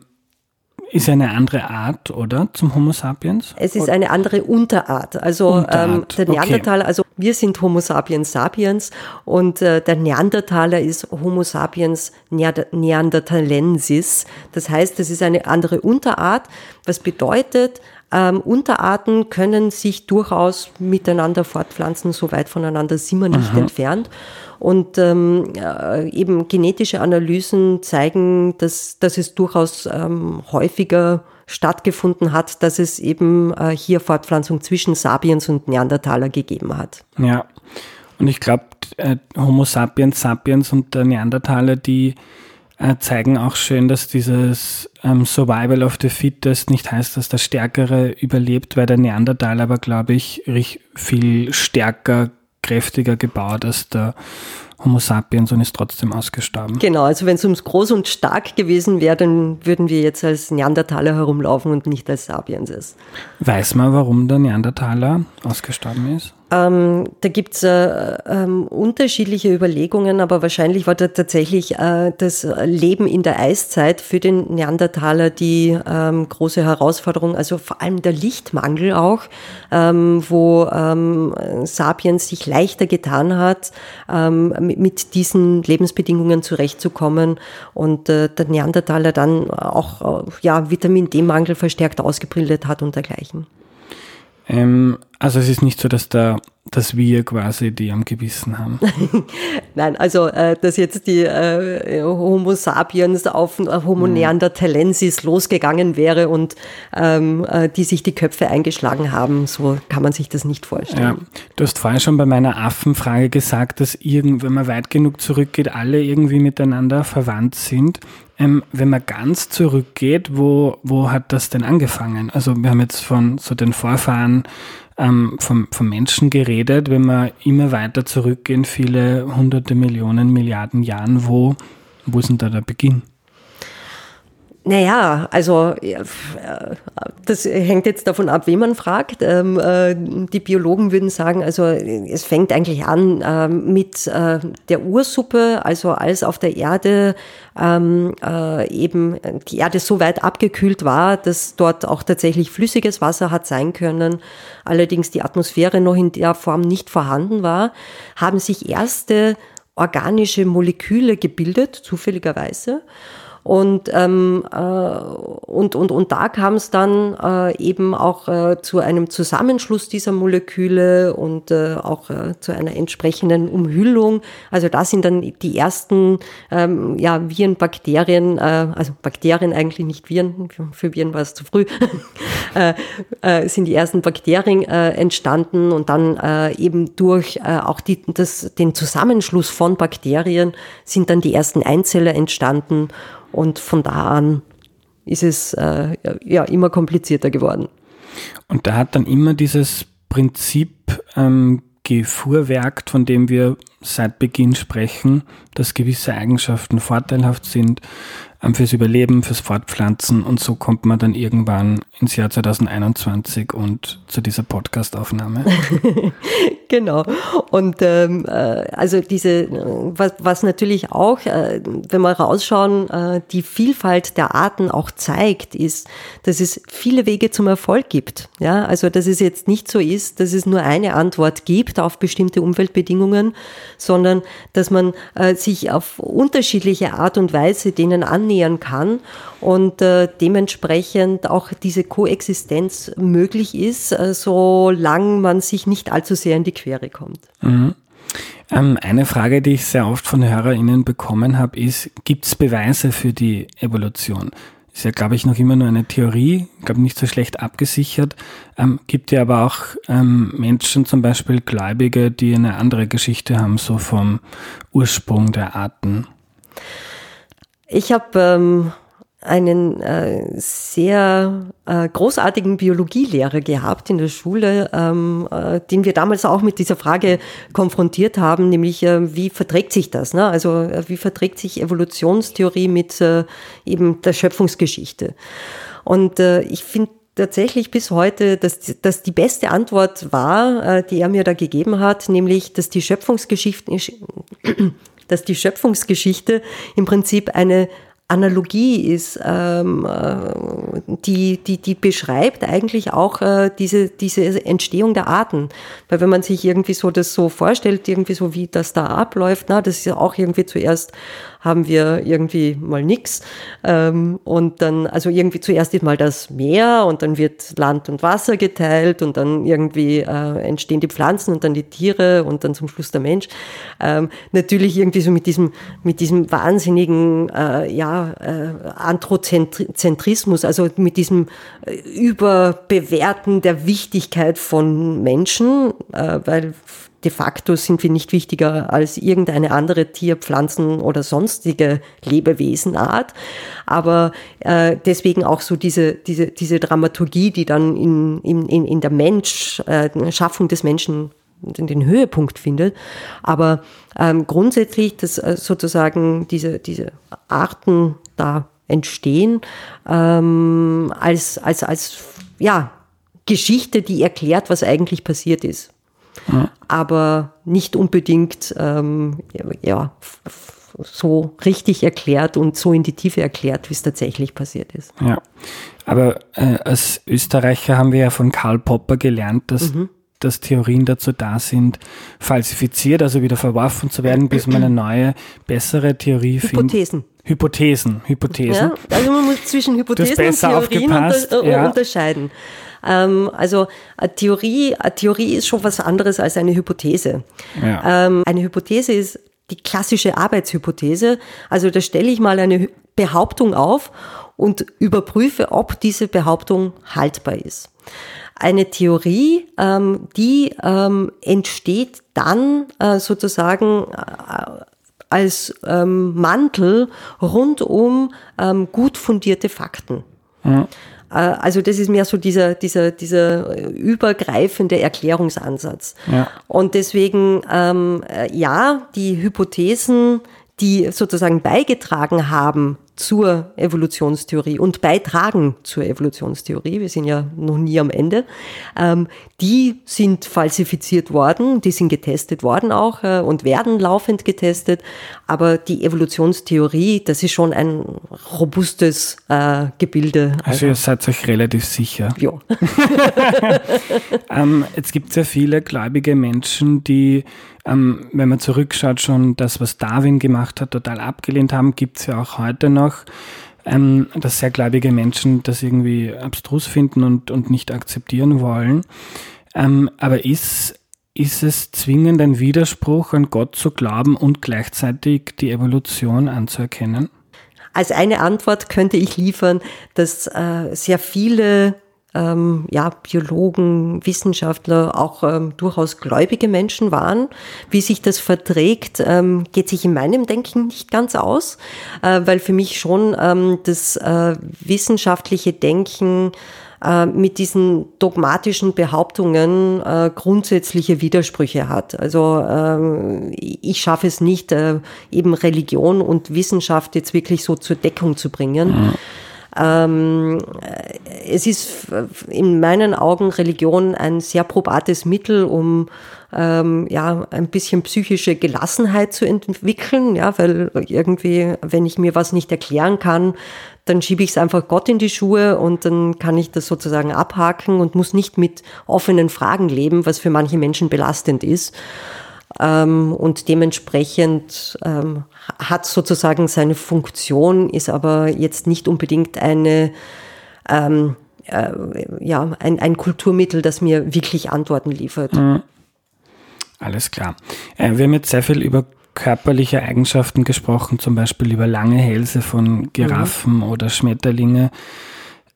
ist eine andere Art, oder, zum Homo sapiens? Es ist eine andere Unterart. Also Unterart. Ähm, der Neandertaler, okay. also wir sind Homo sapiens sapiens und äh, der Neandertaler ist Homo sapiens neanderthalensis. Das heißt, es ist eine andere Unterart, was bedeutet, ähm, Unterarten können sich durchaus miteinander fortpflanzen, so weit voneinander sind wir nicht Aha. entfernt. Und ähm, äh, eben genetische Analysen zeigen, dass, dass es durchaus ähm, häufiger stattgefunden hat, dass es eben äh, hier Fortpflanzung zwischen Sapiens und Neandertaler gegeben hat. Ja, und ich glaube, äh, Homo sapiens sapiens und der Neandertaler, die äh, zeigen auch schön, dass dieses ähm, Survival of the Fittest nicht heißt, dass der Stärkere überlebt, weil der Neandertaler aber, glaube ich, viel stärker kräftiger gebaut als der Homo sapiens und ist trotzdem ausgestorben. Genau, also wenn es ums groß und stark gewesen wäre, dann würden wir jetzt als Neandertaler herumlaufen und nicht als Sapienses. Weiß man, warum der Neandertaler ausgestorben ist? Ähm, da gibt's äh, ähm, unterschiedliche Überlegungen, aber wahrscheinlich war da tatsächlich äh, das Leben in der Eiszeit für den Neandertaler die ähm, große Herausforderung, also vor allem der Lichtmangel auch, ähm, wo ähm, Sapiens sich leichter getan hat, ähm, mit, mit, diesen Lebensbedingungen zurechtzukommen und äh, der Neandertaler dann auch äh, ja, Vitamin D-Mangel verstärkt ausgebildet hat und dergleichen. Ähm, also es ist nicht so, dass da dass wir quasi die am Gewissen haben. [laughs] Nein, also äh, dass jetzt die äh, Homo sapiens auf Homo neanderthalensis losgegangen wäre und ähm, äh, die sich die Köpfe eingeschlagen haben, so kann man sich das nicht vorstellen. Ja, du hast vorher schon bei meiner Affenfrage gesagt, dass irgend, wenn man weit genug zurückgeht, alle irgendwie miteinander verwandt sind. Ähm, wenn man ganz zurückgeht, wo, wo hat das denn angefangen? Also wir haben jetzt von so den Vorfahren ähm, vom, vom Menschen geredet, wenn wir immer weiter zurückgehen, viele hunderte Millionen, Milliarden Jahren, wo, wo ist denn da der Beginn? Naja, also das hängt jetzt davon ab, wen man fragt. Ähm, äh, die Biologen würden sagen, also es fängt eigentlich an ähm, mit äh, der Ursuppe, also als auf der Erde ähm, äh, eben die Erde so weit abgekühlt war, dass dort auch tatsächlich flüssiges Wasser hat sein können, allerdings die Atmosphäre noch in der Form nicht vorhanden war, haben sich erste organische Moleküle gebildet, zufälligerweise. Und, ähm, äh, und, und, und da kam es dann äh, eben auch äh, zu einem Zusammenschluss dieser Moleküle und äh, auch äh, zu einer entsprechenden Umhüllung. Also da sind dann die ersten ähm, ja, Viren, Bakterien, äh, also Bakterien eigentlich nicht Viren, für Viren war es zu früh, [laughs] äh, äh, sind die ersten Bakterien äh, entstanden und dann äh, eben durch äh, auch die, das, den Zusammenschluss von Bakterien sind dann die ersten Einzeller entstanden und von da an ist es äh, ja immer komplizierter geworden. Und da hat dann immer dieses Prinzip ähm, gefuhrwerkt, von dem wir seit Beginn sprechen, dass gewisse Eigenschaften vorteilhaft sind fürs Überleben, fürs Fortpflanzen und so kommt man dann irgendwann ins Jahr 2021 und zu dieser Podcastaufnahme. [laughs] genau. Und ähm, äh, also diese, was, was natürlich auch, äh, wenn wir rausschauen, äh, die Vielfalt der Arten auch zeigt, ist, dass es viele Wege zum Erfolg gibt. Ja, also dass es jetzt nicht so ist, dass es nur eine Antwort gibt auf bestimmte Umweltbedingungen, sondern dass man äh, sich auf unterschiedliche Art und Weise denen annähern kann und äh, dementsprechend auch diese Koexistenz möglich ist, äh, solange man sich nicht allzu sehr in die Quere kommt. Mhm. Ähm, eine Frage, die ich sehr oft von HörerInnen bekommen habe, ist, gibt es Beweise für die Evolution? Ist ja, glaube ich, noch immer nur eine Theorie, glaube nicht so schlecht abgesichert. Ähm, gibt ja aber auch ähm, Menschen, zum Beispiel Gläubige, die eine andere Geschichte haben, so vom Ursprung der Arten. Ich habe ähm, einen äh, sehr äh, großartigen Biologielehrer gehabt in der Schule, ähm, äh, den wir damals auch mit dieser Frage konfrontiert haben, nämlich äh, wie verträgt sich das? Ne? Also äh, wie verträgt sich Evolutionstheorie mit äh, eben der Schöpfungsgeschichte? Und äh, ich finde tatsächlich bis heute, dass, dass die beste Antwort war, äh, die er mir da gegeben hat, nämlich, dass die Schöpfungsgeschichte, dass die Schöpfungsgeschichte im Prinzip eine Analogie ist, ähm, äh, die, die, die beschreibt eigentlich auch äh, diese, diese Entstehung der Arten. Weil wenn man sich irgendwie so das so vorstellt, irgendwie so wie das da abläuft, na, das ist ja auch irgendwie zuerst haben wir irgendwie mal nix. Ähm, und dann, also irgendwie zuerst ist mal das Meer und dann wird Land und Wasser geteilt und dann irgendwie äh, entstehen die Pflanzen und dann die Tiere und dann zum Schluss der Mensch. Ähm, natürlich irgendwie so mit diesem, mit diesem wahnsinnigen, äh, ja, äh, Anthropozentrismus, also mit diesem äh, Überbewerten der Wichtigkeit von Menschen, äh, weil de facto sind wir nicht wichtiger als irgendeine andere Tier-, Pflanzen- oder sonstige Lebewesenart. Aber äh, deswegen auch so diese, diese, diese Dramaturgie, die dann in, in, in der Mensch, äh, Schaffung des Menschen den Höhepunkt findet. Aber ähm, grundsätzlich, dass äh, sozusagen diese, diese Arten da entstehen, ähm, als, als, als ja, Geschichte, die erklärt, was eigentlich passiert ist aber nicht unbedingt ähm, ja, so richtig erklärt und so in die Tiefe erklärt, wie es tatsächlich passiert ist. Ja, aber äh, als Österreicher haben wir ja von Karl Popper gelernt, dass, mhm. dass Theorien dazu da sind, falsifiziert, also wieder verworfen zu werden, bis man eine neue, bessere Theorie findet. Hypothesen. Hypothesen, Hypothesen. Ja, also man muss zwischen Hypothesen und Theorien unter, äh, ja. unterscheiden. Ähm, also eine Theorie, eine Theorie ist schon was anderes als eine Hypothese. Ja. Ähm, eine Hypothese ist die klassische Arbeitshypothese. Also da stelle ich mal eine Behauptung auf und überprüfe, ob diese Behauptung haltbar ist. Eine Theorie, ähm, die ähm, entsteht dann äh, sozusagen äh, als ähm, Mantel rund um ähm, gut fundierte Fakten. Ja. Äh, also das ist mehr so dieser, dieser, dieser übergreifende Erklärungsansatz. Ja. Und deswegen, ähm, äh, ja, die Hypothesen, die sozusagen beigetragen haben zur Evolutionstheorie und beitragen zur Evolutionstheorie, wir sind ja noch nie am Ende, ähm, die sind falsifiziert worden, die sind getestet worden auch äh, und werden laufend getestet, aber die Evolutionstheorie, das ist schon ein robustes äh, Gebilde. Also ihr seid euch relativ sicher. Ja. [laughs] ähm, jetzt gibt es ja viele gläubige Menschen, die ähm, wenn man zurückschaut, schon das, was Darwin gemacht hat, total abgelehnt haben, gibt's ja auch heute noch, ähm, dass sehr gläubige Menschen das irgendwie abstrus finden und, und nicht akzeptieren wollen. Ähm, aber ist, ist es zwingend ein Widerspruch, an Gott zu glauben und gleichzeitig die Evolution anzuerkennen? Als eine Antwort könnte ich liefern, dass äh, sehr viele ähm, ja, Biologen, Wissenschaftler, auch ähm, durchaus gläubige Menschen waren. Wie sich das verträgt, ähm, geht sich in meinem Denken nicht ganz aus, äh, weil für mich schon ähm, das äh, wissenschaftliche Denken äh, mit diesen dogmatischen Behauptungen äh, grundsätzliche Widersprüche hat. Also äh, ich schaffe es nicht, äh, eben Religion und Wissenschaft jetzt wirklich so zur Deckung zu bringen. Mhm. Ähm, es ist in meinen Augen Religion ein sehr probates Mittel, um ähm, ja ein bisschen psychische Gelassenheit zu entwickeln, ja, weil irgendwie, wenn ich mir was nicht erklären kann, dann schiebe ich es einfach Gott in die Schuhe und dann kann ich das sozusagen abhaken und muss nicht mit offenen Fragen leben, was für manche Menschen belastend ist. Ähm, und dementsprechend ähm, hat sozusagen seine Funktion, ist aber jetzt nicht unbedingt eine, ähm, äh, ja, ein, ein Kulturmittel, das mir wirklich Antworten liefert. Mhm. Alles klar. Äh, wir haben jetzt sehr viel über körperliche Eigenschaften gesprochen, zum Beispiel über lange Hälse von Giraffen mhm. oder Schmetterlinge.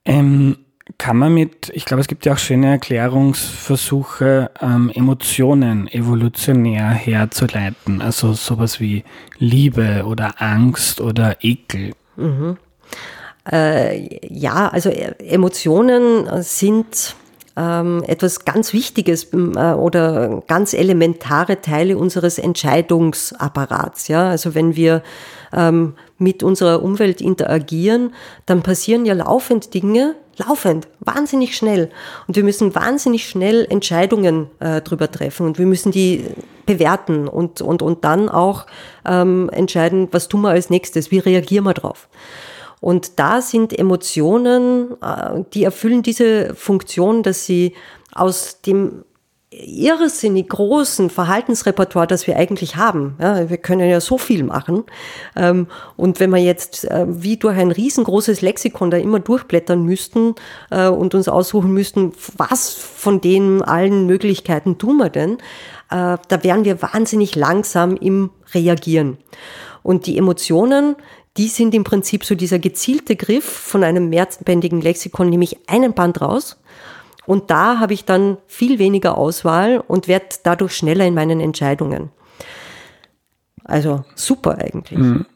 Ähm, kann man mit, ich glaube, es gibt ja auch schöne Erklärungsversuche, ähm, Emotionen evolutionär herzuleiten. Also sowas wie Liebe oder Angst oder Ekel. Mhm. Äh, ja, also äh, Emotionen sind ähm, etwas ganz Wichtiges äh, oder ganz elementare Teile unseres Entscheidungsapparats. Ja, also wenn wir ähm, mit unserer Umwelt interagieren, dann passieren ja laufend Dinge, laufend, wahnsinnig schnell. Und wir müssen wahnsinnig schnell Entscheidungen äh, drüber treffen und wir müssen die bewerten und, und, und dann auch ähm, entscheiden, was tun wir als nächstes, wie reagieren wir drauf. Und da sind Emotionen, äh, die erfüllen diese Funktion, dass sie aus dem irrsinnig großen Verhaltensrepertoire, das wir eigentlich haben. Ja, wir können ja so viel machen. Ähm, und wenn wir jetzt äh, wie durch ein riesengroßes Lexikon da immer durchblättern müssten äh, und uns aussuchen müssten, was von den allen Möglichkeiten tun wir denn, da wären wir wahnsinnig langsam im Reagieren. Und die Emotionen, die sind im Prinzip so dieser gezielte Griff von einem mehrbändigen Lexikon, nehme ich einen Band raus und da habe ich dann viel weniger Auswahl und werde dadurch schneller in meinen Entscheidungen. Also super eigentlich. Mhm.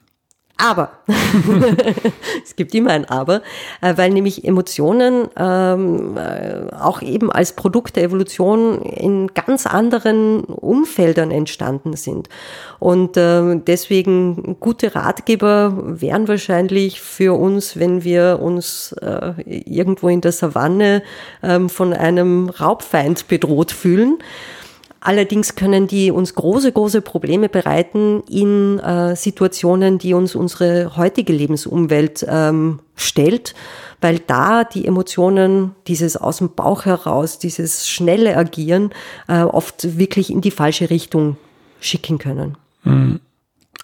Aber, [laughs] es gibt immer ein Aber, äh, weil nämlich Emotionen ähm, äh, auch eben als Produkt der Evolution in ganz anderen Umfeldern entstanden sind. Und äh, deswegen gute Ratgeber wären wahrscheinlich für uns, wenn wir uns äh, irgendwo in der Savanne ähm, von einem Raubfeind bedroht fühlen Allerdings können die uns große, große Probleme bereiten in äh, Situationen, die uns unsere heutige Lebensumwelt ähm, stellt, weil da die Emotionen, dieses aus dem Bauch heraus, dieses schnelle Agieren äh, oft wirklich in die falsche Richtung schicken können. Mhm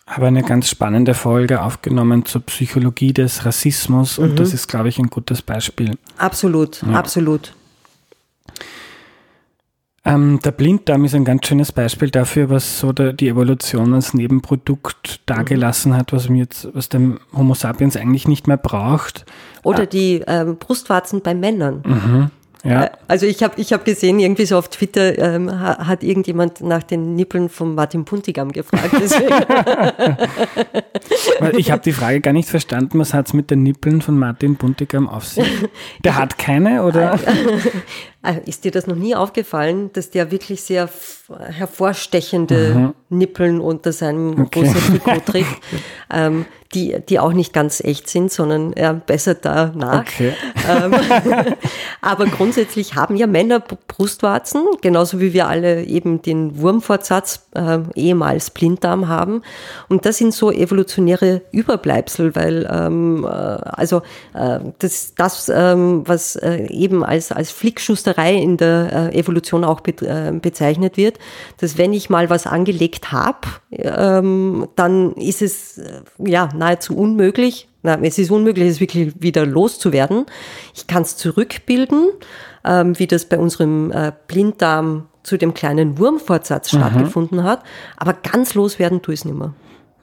habe eine ganz spannende Folge aufgenommen zur Psychologie des Rassismus und mhm. das ist, glaube ich, ein gutes Beispiel. Absolut, ja. absolut. Ähm, der Blinddarm ist ein ganz schönes Beispiel dafür, was so der, die Evolution als Nebenprodukt dargelassen hat, was, jetzt, was dem Homo sapiens eigentlich nicht mehr braucht. Oder die ähm, Brustwarzen bei Männern. Mhm. Ja. Äh, also ich habe ich hab gesehen, irgendwie so auf Twitter ähm, hat irgendjemand nach den Nippeln von Martin Puntigam gefragt. [laughs] [laughs] ich habe die Frage gar nicht verstanden, was hat es mit den Nippeln von Martin Puntigam auf sich? [laughs] Der hat keine, oder? Äh, ist dir das noch nie aufgefallen, dass der wirklich sehr hervorstechende mhm. Nippeln unter seinem okay. großen Trikot [laughs] trägt? ähm, die, die auch nicht ganz echt sind, sondern er bessert da nach. Okay. Ähm, [laughs] aber grundsätzlich haben ja Männer Brustwarzen, genauso wie wir alle eben den Wurmfortsatz, äh, ehemals Blinddarm haben. Und das sind so evolutionäre Überbleibsel, weil ähm, äh, also äh, das, das ähm, was äh, eben als, als Flickschuster Hexerei in der äh, Evolution auch be äh, bezeichnet wird, dass wenn ich mal was angelegt habe, ähm, dann ist es äh, ja nahezu unmöglich, na, es ist unmöglich, es wirklich wieder loszuwerden. Ich kann es zurückbilden, ähm, wie das bei unserem äh, Blinddarm zu dem kleinen Wurmfortsatz mhm. stattgefunden hat, aber ganz loswerden tue ich es nicht mehr.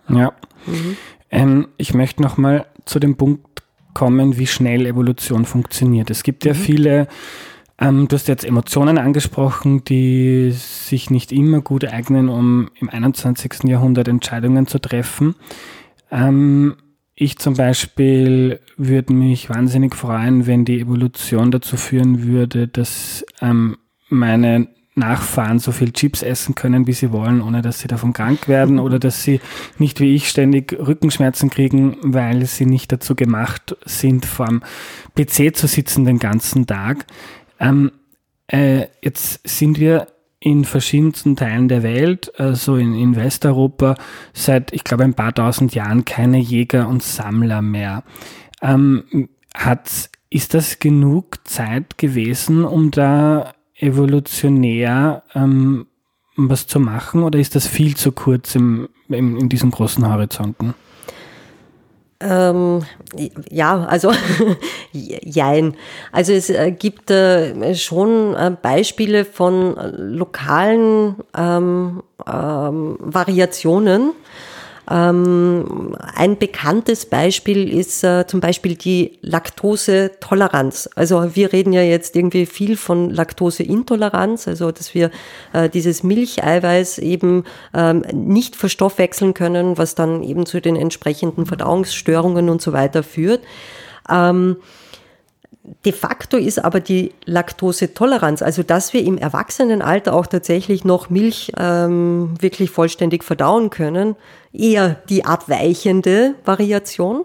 Ja. Mhm. Ähm, ich möchte nochmal zu dem Punkt kommen, wie schnell Evolution funktioniert. Es gibt ja mhm. viele, ähm, du hast jetzt Emotionen angesprochen, die sich nicht immer gut eignen, um im 21. Jahrhundert Entscheidungen zu treffen. Ähm, ich zum Beispiel würde mich wahnsinnig freuen, wenn die Evolution dazu führen würde, dass ähm, meine Nachfahren so viel Chips essen können, wie sie wollen, ohne dass sie davon krank werden [laughs] oder dass sie nicht wie ich ständig Rückenschmerzen kriegen, weil sie nicht dazu gemacht sind, vorm PC zu sitzen den ganzen Tag. Ähm, äh, jetzt sind wir in verschiedensten Teilen der Welt, also in, in Westeuropa, seit, ich glaube, ein paar tausend Jahren keine Jäger und Sammler mehr. Ähm, hat, ist das genug Zeit gewesen, um da evolutionär ähm, was zu machen oder ist das viel zu kurz im, im in diesen großen Horizonten? Ähm, ja, also [laughs] jein. Also es äh, gibt äh, schon äh, Beispiele von lokalen ähm, ähm, Variationen ähm, ein bekanntes Beispiel ist äh, zum Beispiel die Laktosetoleranz. Also wir reden ja jetzt irgendwie viel von Laktoseintoleranz, also dass wir äh, dieses Milcheiweiß eben ähm, nicht verstoffwechseln können, was dann eben zu den entsprechenden Verdauungsstörungen und so weiter führt. Ähm, De facto ist aber die Laktosetoleranz, also dass wir im Erwachsenenalter auch tatsächlich noch Milch ähm, wirklich vollständig verdauen können, eher die abweichende Variation,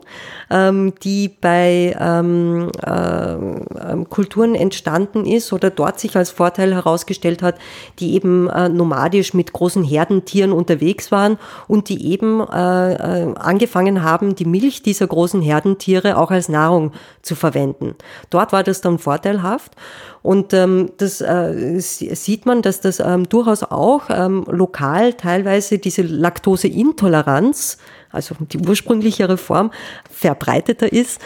ähm, die bei ähm, äh, Kulturen entstanden ist oder dort sich als Vorteil herausgestellt hat, die eben äh, nomadisch mit großen Herdentieren unterwegs waren und die eben äh, äh angefangen haben, die Milch dieser großen Herdentiere auch als Nahrung zu verwenden. Dort war das dann vorteilhaft. Und ähm, das äh, sieht man, dass das ähm, durchaus auch ähm, lokal teilweise diese Laktoseintoleranz, also die ursprünglichere Form, verbreiteter ist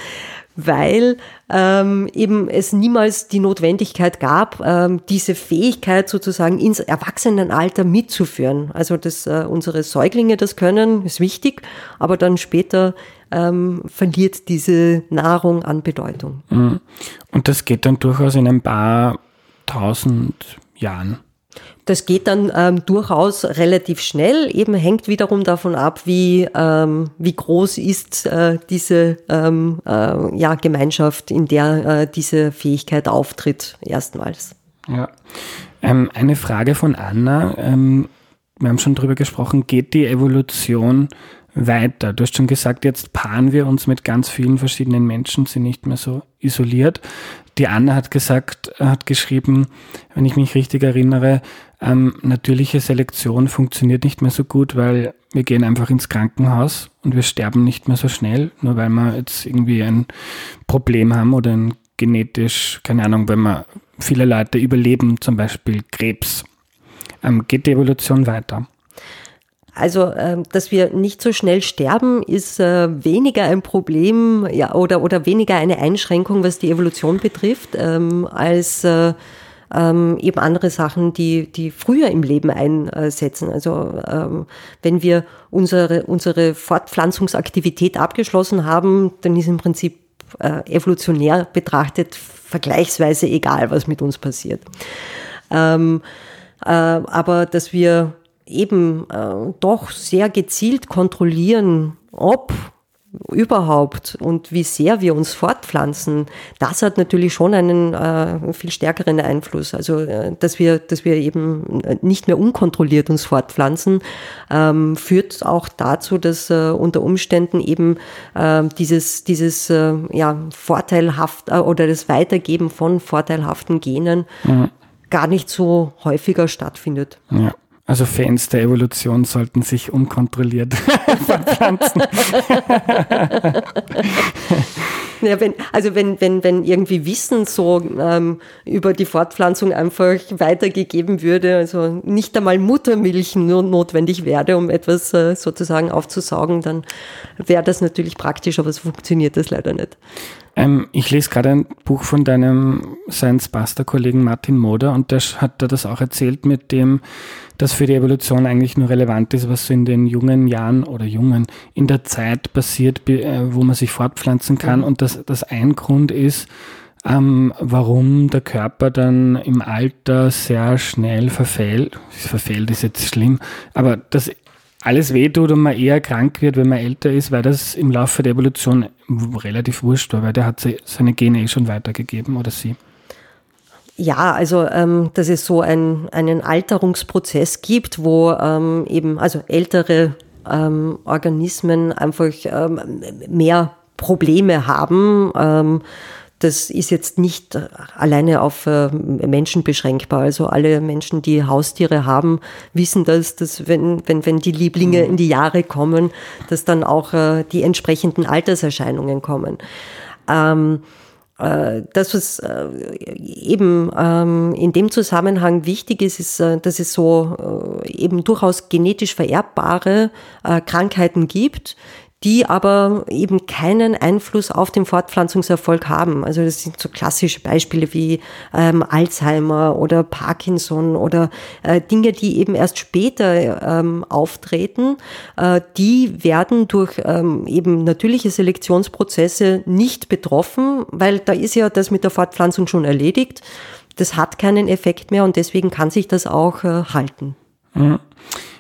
weil ähm, eben es niemals die Notwendigkeit gab, ähm, diese Fähigkeit sozusagen ins Erwachsenenalter mitzuführen. Also dass äh, unsere Säuglinge das können, ist wichtig, aber dann später ähm, verliert diese Nahrung an Bedeutung. Mhm. Und das geht dann durchaus in ein paar tausend Jahren. Das geht dann ähm, durchaus relativ schnell, eben hängt wiederum davon ab, wie, ähm, wie groß ist äh, diese ähm, äh, ja, Gemeinschaft, in der äh, diese Fähigkeit auftritt, erstmals. Ja. Ähm, eine Frage von Anna. Ähm, wir haben schon drüber gesprochen, geht die Evolution weiter? Du hast schon gesagt, jetzt paaren wir uns mit ganz vielen verschiedenen Menschen, sind nicht mehr so isoliert. Die Anna hat gesagt, hat geschrieben, wenn ich mich richtig erinnere, ähm, natürliche Selektion funktioniert nicht mehr so gut, weil wir gehen einfach ins Krankenhaus und wir sterben nicht mehr so schnell, nur weil wir jetzt irgendwie ein Problem haben oder ein genetisch, keine Ahnung, wenn wir viele Leute überleben, zum Beispiel Krebs. Ähm, geht die Evolution weiter? Also, ähm, dass wir nicht so schnell sterben, ist äh, weniger ein Problem ja, oder, oder weniger eine Einschränkung, was die Evolution betrifft, ähm, als äh, ähm, eben andere Sachen, die, die früher im Leben einsetzen. Also wenn wir unsere, unsere Fortpflanzungsaktivität abgeschlossen haben, dann ist im Prinzip äh, evolutionär betrachtet vergleichsweise egal, was mit uns passiert. Aber dass wir eben äh, doch sehr gezielt kontrollieren, ob überhaupt und wie sehr wir uns fortpflanzen, das hat natürlich schon einen äh, viel stärkeren Einfluss. Also, äh, dass wir, dass wir eben nicht mehr unkontrolliert uns fortpflanzen, ähm, führt auch dazu, dass äh, unter Umständen eben äh, dieses, dieses äh, ja, vorteilhaft äh, oder das Weitergeben von vorteilhaften Genen mhm. gar nicht so häufiger stattfindet. Ja. Also Fans der Evolution sollten sich unkontrolliert [laughs] verpflanzen. Ja, wenn, also wenn, wenn, wenn irgendwie Wissen so ähm, über die Fortpflanzung einfach weitergegeben würde, also nicht einmal Muttermilch nur notwendig wäre, um etwas äh, sozusagen aufzusaugen, dann wäre das natürlich praktisch, aber so funktioniert das leider nicht. Ähm, ich lese gerade ein Buch von deinem Science-Buster-Kollegen Martin Moder und der hat da das auch erzählt mit dem, dass für die Evolution eigentlich nur relevant ist, was so in den jungen Jahren oder jungen in der Zeit passiert, äh, wo man sich fortpflanzen kann und dass das ein Grund ist, ähm, warum der Körper dann im Alter sehr schnell verfällt. Verfällt ist jetzt schlimm, aber das alles wehtut und man eher krank wird, wenn man älter ist, weil das im Laufe der Evolution relativ wurscht war, weil der hat seine Gene eh schon weitergegeben oder sie. Ja, also ähm, dass es so ein, einen Alterungsprozess gibt, wo ähm, eben also ältere ähm, Organismen einfach ähm, mehr Probleme haben. Das ist jetzt nicht alleine auf äh, Menschen beschränkbar. Also alle Menschen, die Haustiere haben, wissen das, dass wenn, wenn, wenn die Lieblinge mhm. in die Jahre kommen, dass dann auch äh, die entsprechenden Alterserscheinungen kommen. Ähm, äh, das, was eben ähm, in dem Zusammenhang wichtig ist, ist, dass es so eben durchaus genetisch vererbbare Krankheiten gibt, die aber eben keinen Einfluss auf den Fortpflanzungserfolg haben. Also das sind so klassische Beispiele wie ähm, Alzheimer oder Parkinson oder äh, Dinge, die eben erst später ähm, auftreten. Äh, die werden durch ähm, eben natürliche Selektionsprozesse nicht betroffen, weil da ist ja das mit der Fortpflanzung schon erledigt. Das hat keinen Effekt mehr und deswegen kann sich das auch äh, halten. Mhm.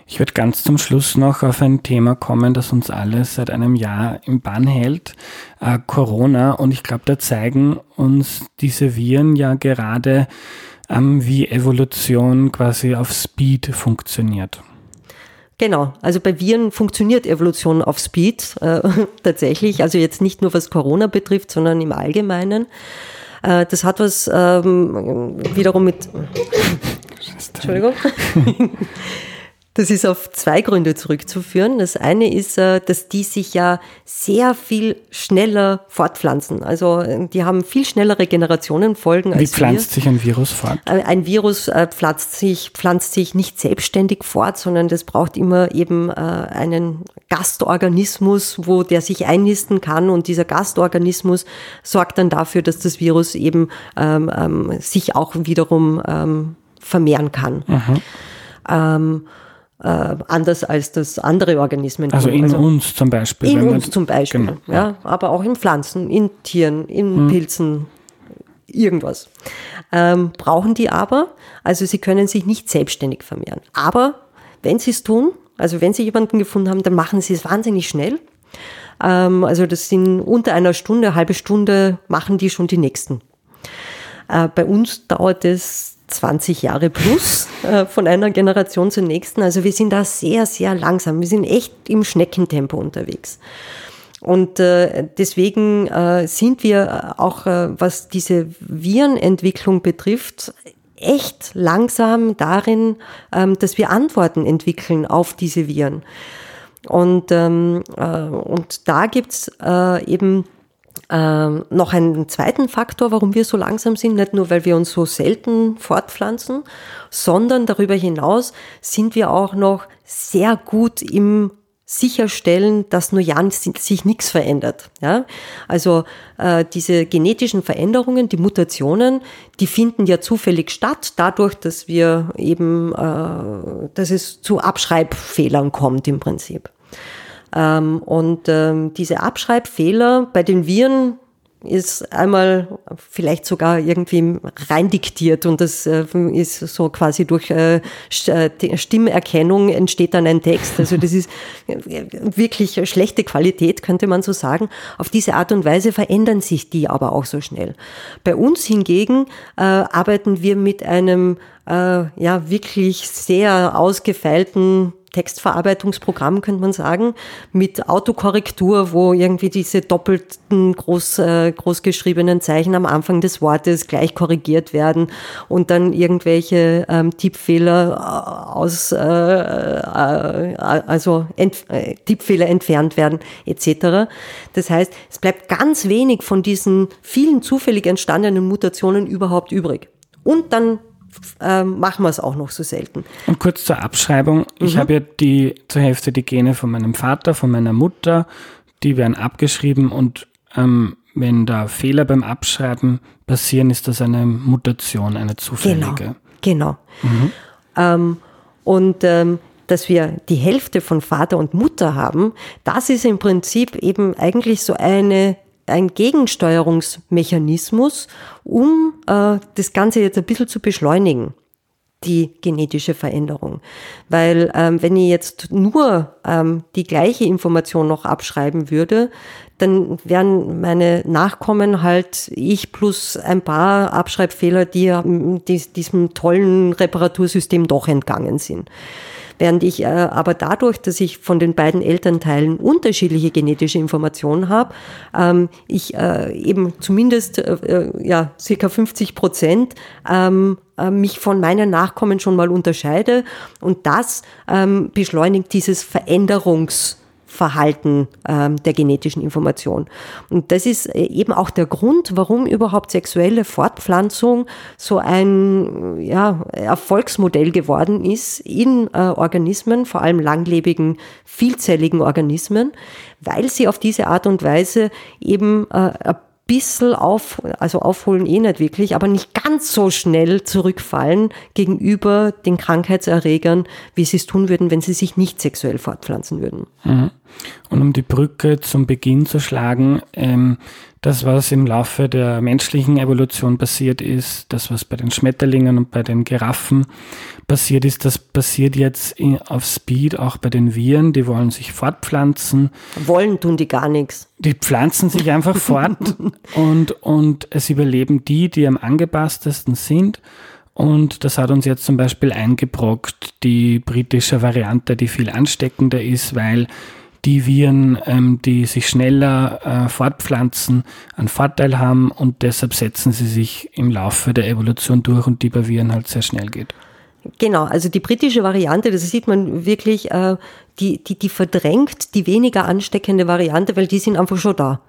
Ich würde ganz zum Schluss noch auf ein Thema kommen, das uns alle seit einem Jahr im Bann hält, äh, Corona. Und ich glaube, da zeigen uns diese Viren ja gerade, ähm, wie Evolution quasi auf Speed funktioniert. Genau, also bei Viren funktioniert Evolution auf Speed äh, [laughs] tatsächlich, also jetzt nicht nur was Corona betrifft, sondern im Allgemeinen. Äh, das hat was ähm, wiederum mit... [laughs] Entschuldigung. [laughs] Das ist auf zwei Gründe zurückzuführen. Das eine ist, äh, dass die sich ja sehr viel schneller fortpflanzen. Also äh, die haben viel schnellere Generationenfolgen als Wie pflanzt wir. sich ein Virus fort? Äh, ein Virus pflanzt sich, pflanzt sich nicht selbstständig fort, sondern das braucht immer eben einen Gastorganismus, wo der sich einnisten kann. Und dieser Gastorganismus sorgt dann dafür, dass das Virus eben ähm, ähm, sich auch wiederum ähm, vermehren kann. Mhm. Ähm, äh, anders als das andere Organismen also tun. Also in uns zum Beispiel. In uns zum Beispiel, genau, ja, ja, aber auch in Pflanzen, in Tieren, in hm. Pilzen, irgendwas. Ähm, brauchen die aber, also sie können sich nicht selbstständig vermehren. Aber wenn sie es tun, also wenn sie jemanden gefunden haben, dann machen sie es wahnsinnig schnell. Ähm, also das sind unter einer Stunde, eine halbe Stunde machen die schon die nächsten. Äh, bei uns dauert es 20 Jahre plus äh, von einer Generation zur nächsten. Also wir sind da sehr, sehr langsam. Wir sind echt im Schneckentempo unterwegs. Und äh, deswegen äh, sind wir auch, äh, was diese Virenentwicklung betrifft, echt langsam darin, ähm, dass wir Antworten entwickeln auf diese Viren. Und, ähm, äh, und da gibt's äh, eben ähm, noch einen zweiten Faktor, warum wir so langsam sind, nicht nur, weil wir uns so selten fortpflanzen, sondern darüber hinaus sind wir auch noch sehr gut im sicherstellen, dass nur ja sich nichts verändert. Ja? Also äh, diese genetischen Veränderungen, die Mutationen, die finden ja zufällig statt, dadurch, dass wir eben, äh, dass es zu Abschreibfehlern kommt im Prinzip. Ähm, und ähm, diese Abschreibfehler bei den Viren ist einmal vielleicht sogar irgendwie reindiktiert und das äh, ist so quasi durch äh, äh, Stimmerkennung entsteht dann ein Text. Also das ist wirklich schlechte Qualität, könnte man so sagen. Auf diese Art und Weise verändern sich die aber auch so schnell. Bei uns hingegen arbeiten wir mit einem ja wirklich sehr ausgefeilten Textverarbeitungsprogramm, könnte man sagen, mit Autokorrektur, wo irgendwie diese doppelten groß, äh, großgeschriebenen Zeichen am Anfang des Wortes gleich korrigiert werden und dann irgendwelche ähm, Tippfehler aus, äh, äh, also ent, äh, Tippfehler entfernt werden, etc. Das heißt, es bleibt ganz wenig von diesen vielen zufällig entstandenen Mutationen überhaupt übrig. Und dann ähm, machen wir es auch noch so selten. Und kurz zur Abschreibung. Ich mhm. habe ja die zur Hälfte die Gene von meinem Vater, von meiner Mutter, die werden abgeschrieben und ähm, wenn da Fehler beim Abschreiben passieren, ist das eine Mutation, eine zufällige. Genau. genau. Mhm. Ähm, und ähm, dass wir die Hälfte von Vater und Mutter haben, das ist im Prinzip eben eigentlich so eine ein Gegensteuerungsmechanismus, um äh, das Ganze jetzt ein bisschen zu beschleunigen die genetische Veränderung. Weil ähm, wenn ich jetzt nur ähm, die gleiche Information noch abschreiben würde, dann wären meine Nachkommen halt ich plus ein paar Abschreibfehler, die, die diesem tollen Reparatursystem doch entgangen sind. Während ich äh, aber dadurch, dass ich von den beiden Elternteilen unterschiedliche genetische Informationen habe, ähm, ich äh, eben zumindest äh, äh ja, circa 50 Prozent ähm, äh, mich von meinen Nachkommen schon mal unterscheide. Und das ähm, beschleunigt dieses Veränderungs- Verhalten ähm, der genetischen Information. Und das ist äh, eben auch der Grund, warum überhaupt sexuelle Fortpflanzung so ein ja, Erfolgsmodell geworden ist in äh, Organismen, vor allem langlebigen, vielzelligen Organismen, weil sie auf diese Art und Weise eben äh, bisschen auf, also aufholen eh nicht wirklich, aber nicht ganz so schnell zurückfallen gegenüber den Krankheitserregern, wie sie es tun würden, wenn sie sich nicht sexuell fortpflanzen würden. Mhm. Und um die Brücke zum Beginn zu schlagen, ähm, das, was im Laufe der menschlichen Evolution passiert ist, das, was bei den Schmetterlingen und bei den Giraffen passiert ist, das passiert jetzt auf Speed auch bei den Viren. Die wollen sich fortpflanzen. Wollen tun die gar nichts. Die pflanzen sich einfach fort [laughs] und, und es überleben die, die am angepasstesten sind. Und das hat uns jetzt zum Beispiel eingebrockt, die britische Variante, die viel ansteckender ist, weil die Viren, ähm, die sich schneller äh, fortpflanzen, einen Vorteil haben und deshalb setzen sie sich im Laufe der Evolution durch und die bei Viren halt sehr schnell geht. Genau, also die britische Variante, das sieht man wirklich, äh, die, die, die verdrängt die weniger ansteckende Variante, weil die sind einfach schon da.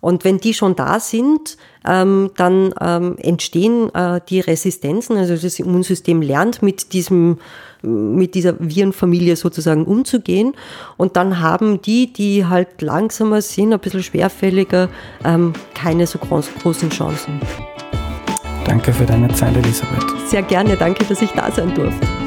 Und wenn die schon da sind, ähm, dann ähm, entstehen äh, die Resistenzen. Also das Immunsystem lernt mit diesem mit dieser Virenfamilie sozusagen umzugehen. Und dann haben die, die halt langsamer sind, ein bisschen schwerfälliger, ähm, keine so groß, großen Chancen. Danke für deine Zeit, Elisabeth. Sehr gerne, danke, dass ich da sein durfte.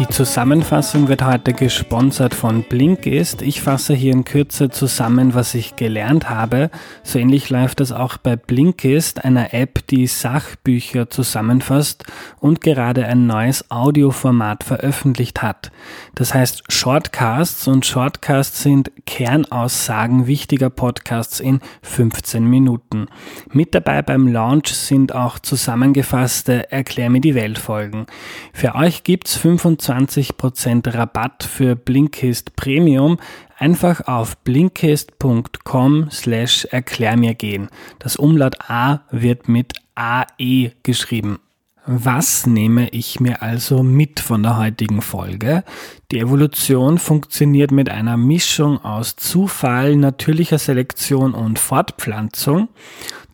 Die Zusammenfassung wird heute gesponsert von Blinkist. Ich fasse hier in Kürze zusammen, was ich gelernt habe. So ähnlich läuft das auch bei Blinkist, einer App, die Sachbücher zusammenfasst und gerade ein neues Audioformat veröffentlicht hat. Das heißt Shortcasts und Shortcasts sind Kernaussagen wichtiger Podcasts in 15 Minuten. Mit dabei beim Launch sind auch zusammengefasste Erklär mir die Welt Folgen. Für euch gibt's 25 20% Rabatt für Blinkist Premium einfach auf blinkist.com slash erklär mir gehen. Das Umlaut A wird mit AE geschrieben. Was nehme ich mir also mit von der heutigen Folge? Die Evolution funktioniert mit einer Mischung aus Zufall, natürlicher Selektion und Fortpflanzung.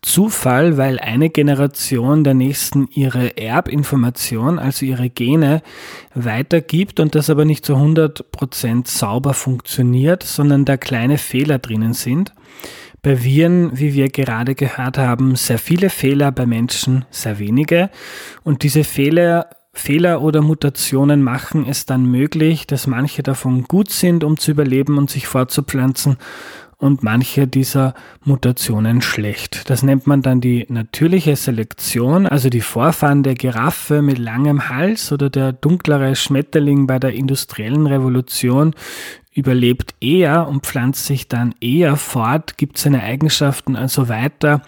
Zufall, weil eine Generation der nächsten ihre Erbinformation, also ihre Gene, weitergibt und das aber nicht zu 100% sauber funktioniert, sondern da kleine Fehler drinnen sind. Bei Viren, wie wir gerade gehört haben, sehr viele Fehler, bei Menschen sehr wenige. Und diese Fehler Fehler oder Mutationen machen es dann möglich, dass manche davon gut sind, um zu überleben und sich fortzupflanzen und manche dieser Mutationen schlecht. Das nennt man dann die natürliche Selektion, also die Vorfahren der Giraffe mit langem Hals oder der dunklere Schmetterling bei der industriellen Revolution überlebt eher und pflanzt sich dann eher fort, gibt seine Eigenschaften also weiter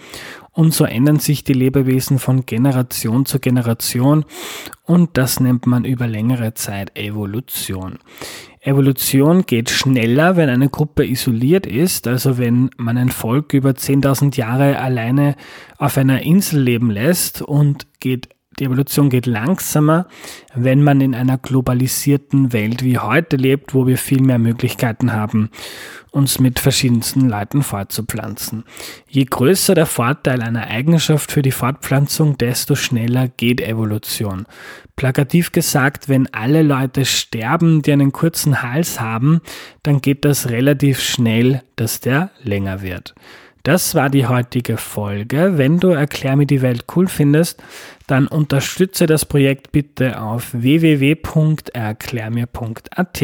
und so ändern sich die Lebewesen von Generation zu Generation und das nennt man über längere Zeit Evolution. Evolution geht schneller, wenn eine Gruppe isoliert ist, also wenn man ein Volk über 10.000 Jahre alleine auf einer Insel leben lässt und geht die Evolution geht langsamer, wenn man in einer globalisierten Welt wie heute lebt, wo wir viel mehr Möglichkeiten haben, uns mit verschiedensten Leuten fortzupflanzen. Je größer der Vorteil einer Eigenschaft für die Fortpflanzung, desto schneller geht Evolution. Plakativ gesagt, wenn alle Leute sterben, die einen kurzen Hals haben, dann geht das relativ schnell, dass der länger wird. Das war die heutige Folge. Wenn du Erklär mir die Welt cool findest, dann unterstütze das Projekt bitte auf www.erklärmir.at.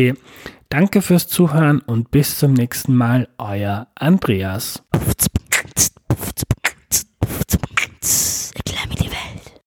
Danke fürs Zuhören und bis zum nächsten Mal, euer Andreas.